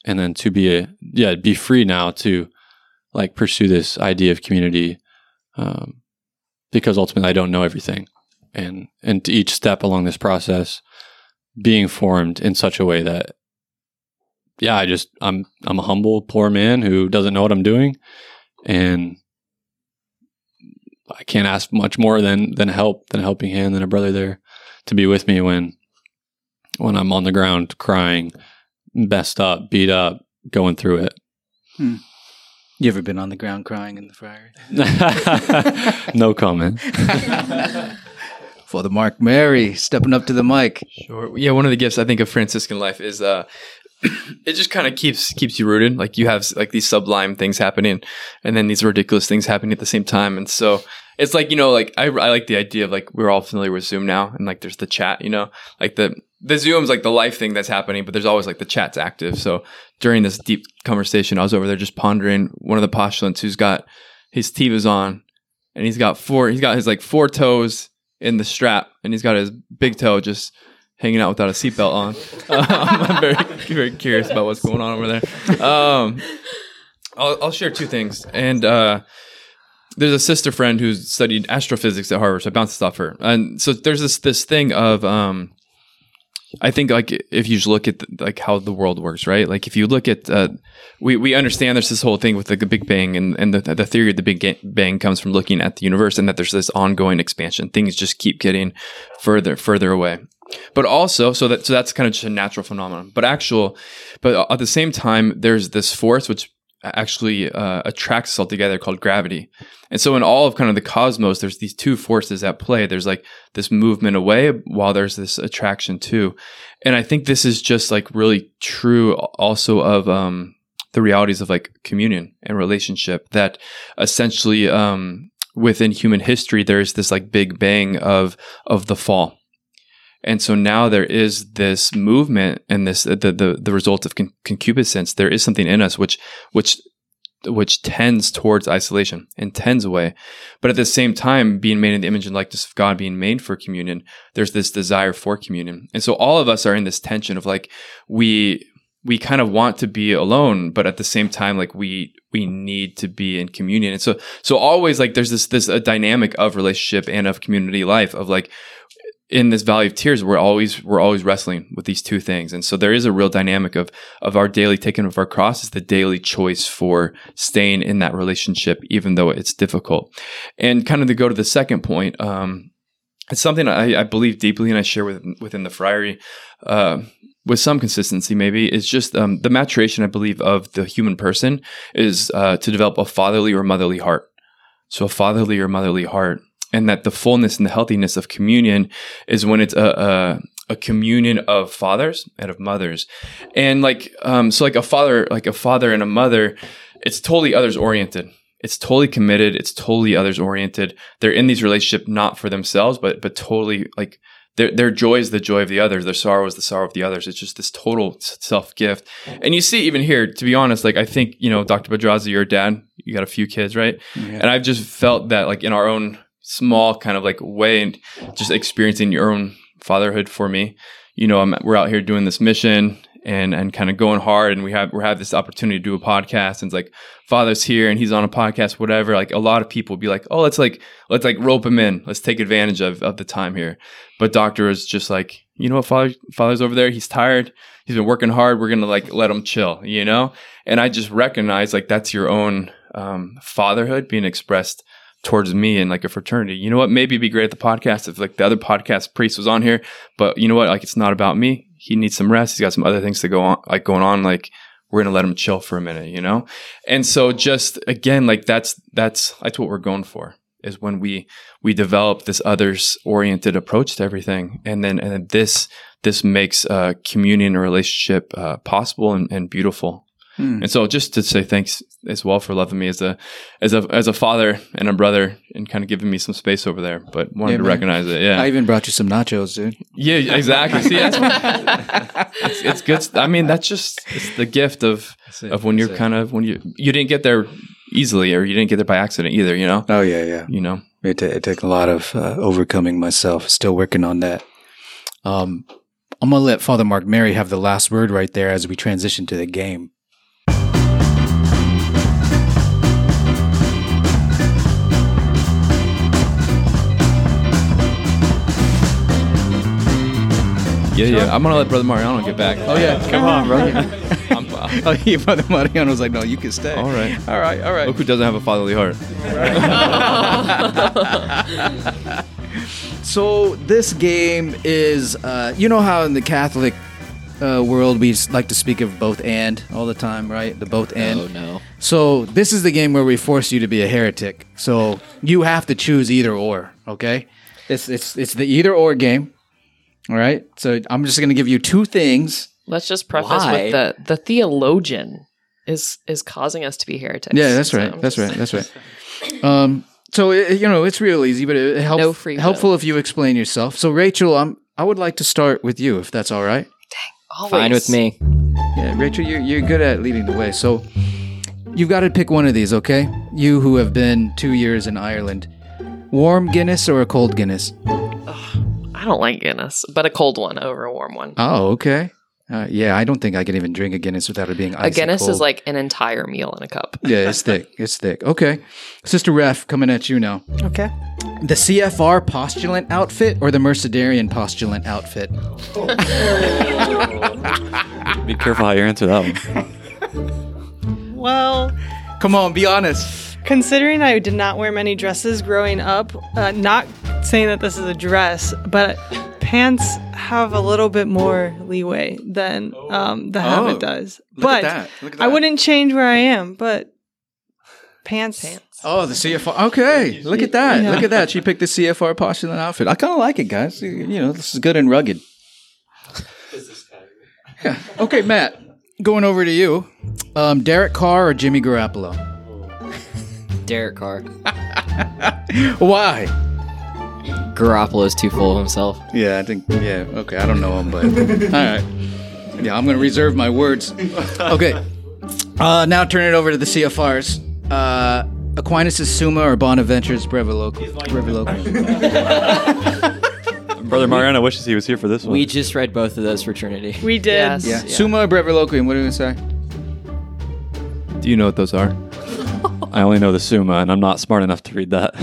and then to be a, yeah, be free now to like pursue this idea of community. Um, because ultimately I don't know everything. And, and to each step along this process being formed in such a way that, yeah, I just, I'm, I'm a humble, poor man who doesn't know what I'm doing. And I can't ask much more than than help, than a helping hand, than a brother there to be with me when when I'm on the ground crying, messed up, beat up, going through it. Hmm. You ever been on the ground crying in the friary? (laughs) no comment. (laughs) Father Mark Mary stepping up to the mic. Sure. Yeah, one of the gifts I think of Franciscan life is uh (clears throat) it just kind of keeps keeps you rooted. Like you have like these sublime things happening, and then these ridiculous things happening at the same time. And so it's like you know, like I, I like the idea of like we're all familiar with Zoom now, and like there's the chat. You know, like the the Zoom's like the life thing that's happening, but there's always like the chat's active. So during this deep conversation, I was over there just pondering one of the postulants who's got his Tevas on, and he's got four. He's got his like four toes in the strap, and he's got his big toe just hanging out without a seatbelt on. (laughs) Um, I'm very very curious about what's going on over there. Um, I'll, I'll share two things, and uh, there's a sister friend who's studied astrophysics at Harvard, so I bounced this off her. And so there's this this thing of um, I think like if you just look at the, like how the world works, right? Like if you look at uh, we we understand there's this whole thing with like the Big Bang and and the the theory of the Big Bang comes from looking at the universe and that there's this ongoing expansion. Things just keep getting further further away. But also, so that so that's kind of just a natural phenomenon. But actual, but at the same time, there's this force which actually uh, attracts us all together called gravity. And so in all of kind of the cosmos, there's these two forces at play. There's like this movement away while there's this attraction too. And I think this is just like really true also of um, the realities of like communion and relationship that essentially um, within human history, there's this like big bang of of the fall and so now there is this movement and this the the, the result of con- concupiscence. There is something in us which which which tends towards isolation and tends away. But at the same time, being made in the image and likeness of God, being made for communion, there's this desire for communion. And so all of us are in this tension of like we we kind of want to be alone, but at the same time, like we we need to be in communion. And so so always like there's this this a dynamic of relationship and of community life of like in this valley of tears we're always we're always wrestling with these two things. And so there is a real dynamic of of our daily taking of our cross is the daily choice for staying in that relationship even though it's difficult. And kind of to go to the second point um, it's something I, I, believe deeply and I share with, within the friary uh, with some consistency maybe. Is just um, the maturation I believe of the human person is uh, to develop a fatherly or motherly heart. So a fatherly or motherly heart and that the fullness and the healthiness of communion is when it's a, a, a communion of fathers and of mothers, and like um, so like a father like a father and a mother, it's totally others oriented. It's totally committed. It's totally others oriented. They're in these relationships not for themselves, but but totally like their their joy is the joy of the others. Their sorrow is the sorrow of the others. It's just this total self gift. And you see even here, to be honest, like I think you know, Dr. Pedraza, your dad, you got a few kids, right? Yeah. And I've just felt that like in our own small kind of like way and just experiencing your own fatherhood for me. You know, I'm, we're out here doing this mission and and kind of going hard and we have we have this opportunity to do a podcast and it's like father's here and he's on a podcast whatever. Like a lot of people be like oh let's like let's like rope him in. Let's take advantage of, of the time here. But doctor is just like you know what father father's over there. He's tired. He's been working hard. We're gonna like let him chill you know? And i just recognize like that's your own um, fatherhood being expressed towards me and like a fraternity. You know what? Maybe it'd be great at the podcast if like the other podcast priest was on here, but you know what? Like it's not about me. He needs some rest. He's got some other things to go on, like going on. Like we're gonna let him chill for a minute, you know. And so just again, like that's that's that's what we're going for is when we we develop this others oriented approach to everything, and then and then this this makes uh, communion and relationship uh, possible and, and beautiful. Hmm. And so just to say thanks as well for loving me as a as a as a father and a brother and kind of giving me some space over there, but wanted yeah, to man. recognize it. Yeah. I even brought you some nachos, dude. Yeah, exactly. See, that's (laughs) it's, it's good. I mean, that's just it's the gift of of when you're kind of when you you didn't get there easily or you didn't get there by accident either, you know? Oh yeah, yeah. You know. It, ta- it took a lot of uh, overcoming myself. Still working on that. Um, I'm gonna let Father Mark Mary have the last word right there as we transition to the game. Yeah, yeah. I'm gonna let Brother Mariano get back. Oh yeah, come on, brother. (laughs) I'm, oh, yeah, Father Mariano was like, "No, you can stay." all right. all right, all right. Look who doesn't have a fatherly heart. (laughs) So this game is, uh, you know how in the Catholic uh, world we like to speak of both and all the time, right? The both and. Oh no. So this is the game where we force you to be a heretic. So you have to choose either or. Okay, it's it's it's the either or game. All right. So I'm just gonna give you two things. Let's just preface Why? with the the theologian is is causing us to be heretics. Yeah, that's So right. I'm That's right. That's right. (laughs) Um. So it, you know it's real easy, but it helps No free will. helpful if you explain yourself. So Rachael, I'm I would like to start with you if that's all right. Fine with me. Yeah, Rachael, you're, you're good at leading the way. So you've got to pick one of these, okay? You who have been two years in Ireland. Warm Guinness or a cold Guinness? I don't like Guinness, but a cold one over a warm one. Oh, okay. Uh, yeah, I don't think I can even drink a Guinness without it being icy a Guinness cold. is like an entire meal in a cup. Yeah, it's (laughs) thick. It's thick. Okay. Sister Ref, coming at you now. Okay. The CFR postulant outfit or the Mercedarian postulant outfit? (laughs) Be careful how you answer that one. (laughs) Well, Come on, be honest. considering I did not wear many dresses growing up, uh, not saying that this is a dress, but pants have a little bit more leeway than um, the Oh, habit does. look at but that. Look at I wouldn't change where I am, but pants. pants. Oh, the CFR. Okay, look at that. Yeah. Look at that. She picked the CFR postulant outfit. I kind of like it, guys. You- You know, this is good and rugged. Yeah. Okay, Matt. Going over to you. Um, Derek Carr or Jimmy Garoppolo? Derek Carr. (laughs) Why? Garoppolo's too full of himself. Yeah, I think. Yeah. Okay, I don't know him, but (laughs) all right. Yeah, I'm gonna reserve my words. Okay. Uh, now turn it over to the CFRs. Uh, Aquinas' Summa or Bonaventure's Breviloquium? Breviloquium. (laughs) Brother Mariano wishes he was here for this one. We just read both of those for Trinity. We did. Yes. Yeah. Summa or Breviloquium? What are you gonna say? Do you know what those are? (laughs) I only know the Summa, and I'm not smart enough to read that.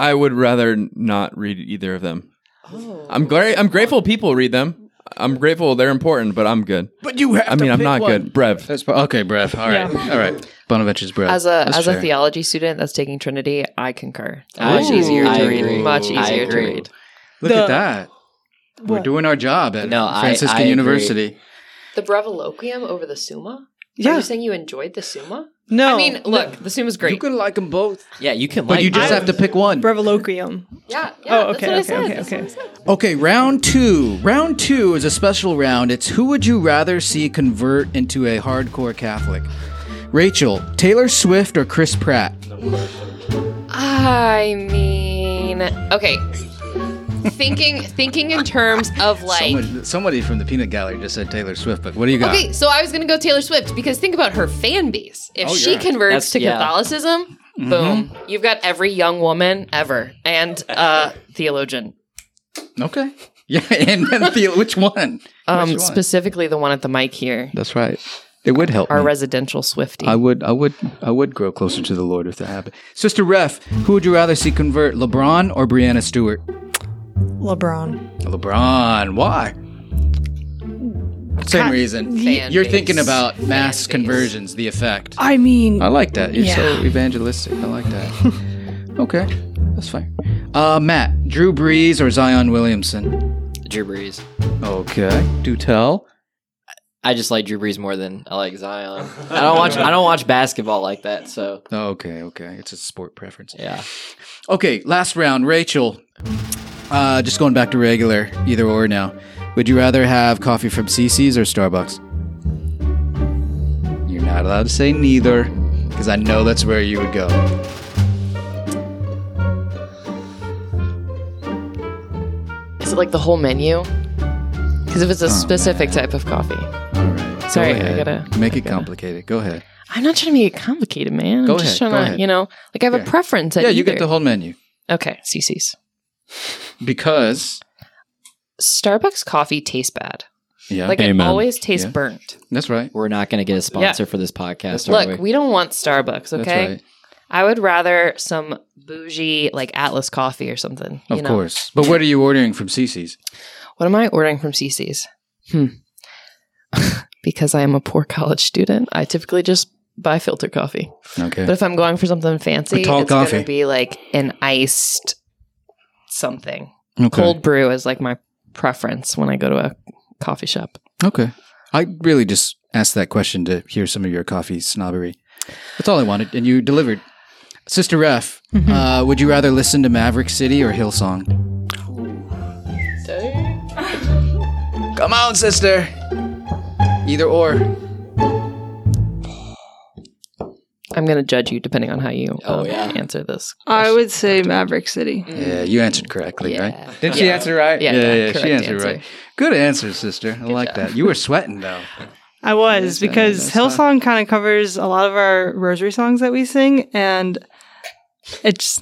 I would rather not read either of them. Oh. I'm gra- I'm grateful people read them. I'm grateful they're important, but I'm good. But you have I mean, I'm not good. Brev. That's okay, Brev. All right, Yeah. all right. Bonaventure's Brev. As a That's as a theology student that's taking Trinity, I concur. I Much agree. easier I to agree. read. Much easier to read. Look at The- that. We're doing our job at No, Franciscan I agree. University. The Breviloquium over the Summa? Are you saying you enjoyed the Summa? No. I mean, look, the Summa's great. You could like them both, Yeah, you can like but like you just both. have to pick one. Breviloquium. yeah, yeah. Oh, that's okay, what I okay, said. okay, That's okay. what I said. Okay, round two. Round two is a special round. It's who would you rather see convert into a hardcore Catholic? Rachael, Taylor Swift or Chris Pratt? I mean, okay. Thinking thinking in terms of like Somebody, somebody from the Peanut Gallery just said Taylor Swift, but what do you got? Okay, so I was gonna go Taylor Swift because think about her fan base. If Oh, she yeah. converts That's- to yeah. Catholicism, boom, you've got every young woman ever and uh (laughs) theologian. Okay. Yeah, and then Theo, which one? Um, Which one? specifically the one at the mic here, That's right. It would help. our me. residential Swifty. I would, I would, I would grow closer to the Lord if that happened. Sister Ref, who would you rather see convert, LeBron or Breanna Stewart? LeBron. LeBron. Why? Same Ca- reason. Fan You're base. thinking about Fan mass base. conversions, the effect. I mean, I like that. You're so evangelistic. I like that. (laughs) okay, that's fine. Uh, Matt, Drew Brees or Zion Williamson? Drew Brees. Okay, do tell. I just like Drew Brees more than I like Zion. I don't watch. I don't watch basketball like that. So Okay, okay, it's a sport preference. yeah, Okay, last round. Rachael, uh, just going back to regular, either or now. Would you rather have coffee from CC's or Starbucks? You're not allowed to say neither, because I know that's where you would go. Is it like the whole menu? Because if it's a specific type of coffee, All right. Sorry, go I gotta- make I it gotta- complicated. Go ahead. I'm not trying to make it complicated, man. Go I'm just ahead, trying go to, ahead. you know, like I have a preference. At yeah, you get the whole menu Okay, CC's. Because Starbucks coffee tastes bad. yeah, Like Amen. it always tastes Yeah. burnt. that's right. We're not going to get a sponsor for this podcast, are Look, we? we don't want Starbucks, That's okay? right. I would rather some bougie like Atlas coffee or something. you Of know? course. But what are you ordering from CC's? What am I ordering from CC's? Hmm. (laughs) because I am a poor college student, I typically just buy filter coffee. Okay. But if I'm going for something fancy, tall it's gonna be like an iced something. okay. Cold brew is like my preference when I go to a coffee shop. Okay. I really just asked that question to hear some of your coffee snobbery. That's all I wanted, and you delivered. Sister Ref, Mm-hmm. uh, would you rather listen to Maverick City or Hillsong? Come on, sister. Either or. I'm gonna judge you depending on how you Oh, um, yeah. answer this. I would say Maverick City. Yeah, you answered correctly, Yeah. right? Didn't she answer right? Yeah, yeah, yeah, yeah, she answered answer. right. Good answer, sister. I like that. You were sweating though. (laughs) I was Yes, because that's Hillsong kind of covers a lot of our rosary songs that we sing, and it's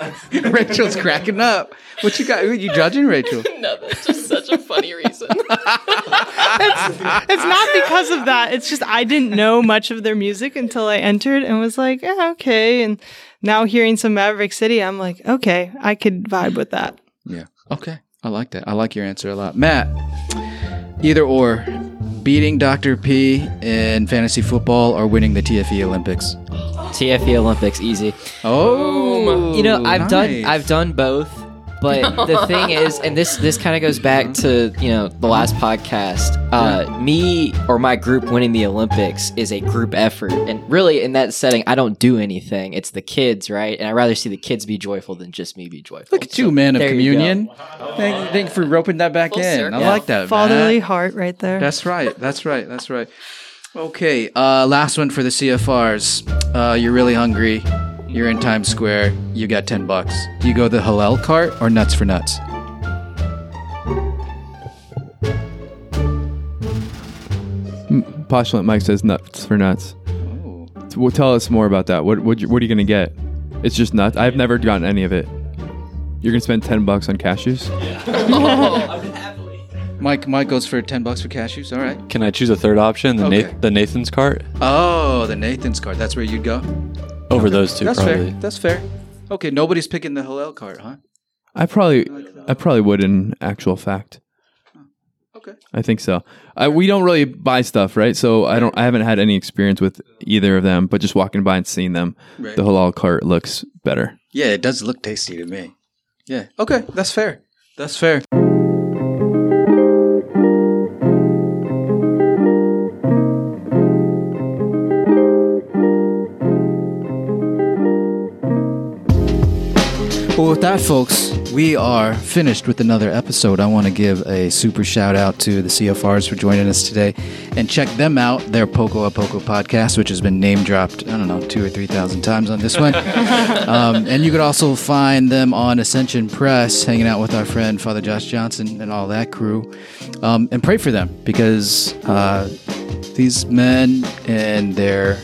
(laughs) Rachael's cracking up. What you got? Who you judging, Rachel? (laughs) no, that's just such a funny reason. (laughs) it's not because of that. It's just I didn't know much of their music until I entered and was like, eh, okay. And now hearing some Maverick City, I'm like, okay, I could vibe with that. Yeah. Okay. I like that. I like your answer a lot. Matt, either or, beating Dr. P in fantasy football or winning the TFE Olympics. TFE Olympics, easy. Oh, you know, I've done. I've done both, but (laughs) the thing is, and this this kind of goes back to you know the last podcast. Uh, me or my group winning the Olympics is a group effort, and really in that setting, I don't do anything. It's the kids, right? And I would rather see the kids be joyful than just me be joyful. Look at So, you, man of there you communion. Thank, thank you for roping that back Full in. circle. I like that. Fatherly Matt. heart right there. That's right. That's right. That's right. Okay. Uh, last one for the CFRs. Uh, you're really hungry. You're in Times Square. You got ten bucks. Do you go the halal cart or nuts for nuts? Postulant Mike says nuts for nuts. Oh. So, well, tell us more about that. What what, you, what are you gonna get? It's just nuts. I've never gotten any of it. You're gonna spend ten bucks on cashews. (laughs) Mike, Mike goes for ten bucks for cashews. All right. Can I choose a third option? The, Okay. Nath- the Nathan's cart? Oh, the Nathan's cart. That's where you'd go. Over those two, That's probably. fair. That's fair. Okay, nobody's picking the halal cart, huh? I probably I probably would in actual fact. Okay. I think so. I, we don't really buy stuff, right? So I don't. I haven't had any experience with either of them, but just walking by and seeing them, Right. the halal cart looks better. Yeah, it does look tasty to me. Yeah. Okay, that's fair. That's fair. Well, with that, folks, we are finished with another episode. I want to give a super shout out to the CFRs for joining us today and check them out, their Poco a Poco podcast, which has been name dropped, I don't know, two or 3,000 times on this one. (laughs) um, and you could also find them on Ascension Press, hanging out with our friend Father Josh Johnson and all that crew. Um, and pray for them because uh, these men and their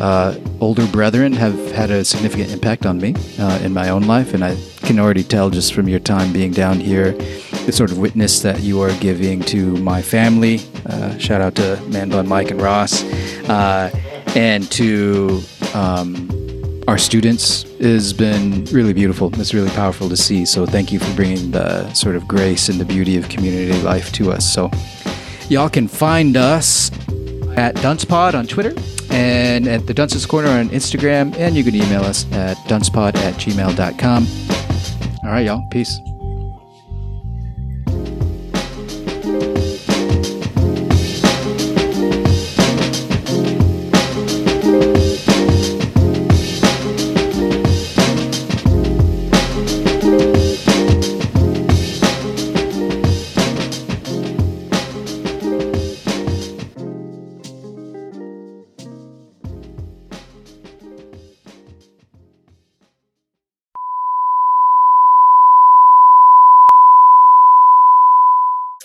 uh, older brethren have had a significant impact on me uh, in my own life, and I can already tell just from your time being down here, the sort of witness that you are giving to my family. Uh, shout out to Man Bun Mike and Ross, uh, and to um, our students has been really beautiful. It's really powerful to see. So thank you for bringing the sort of grace and the beauty of community life to us. So y'all can find us at DuncePod on Twitter and at the Dunce's Corner on Instagram. And you can email us at duncepod at gmail.com. All right, y'all. Peace.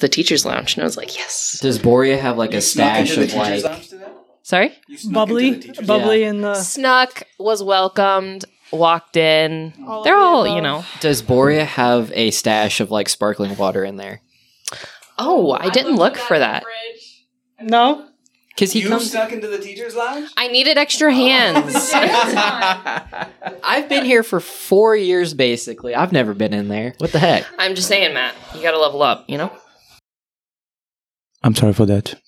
The teachers' lounge, and I was like, yes. Does Boria have like a stash of like? Sorry, bubbly, bubbly in the. snuck was welcomed, walked in. All They're all, above. you know. Does Boria have a stash of like sparkling water in there? Oh, I didn't look for that. No, Because he comes. snuck into the teacher's lounge? I needed extra hands. (laughs) I've been here for four years, basically. I've never been in there. What the heck? I'm just saying, Matt, you got to level up. You know. I'm sorry for that.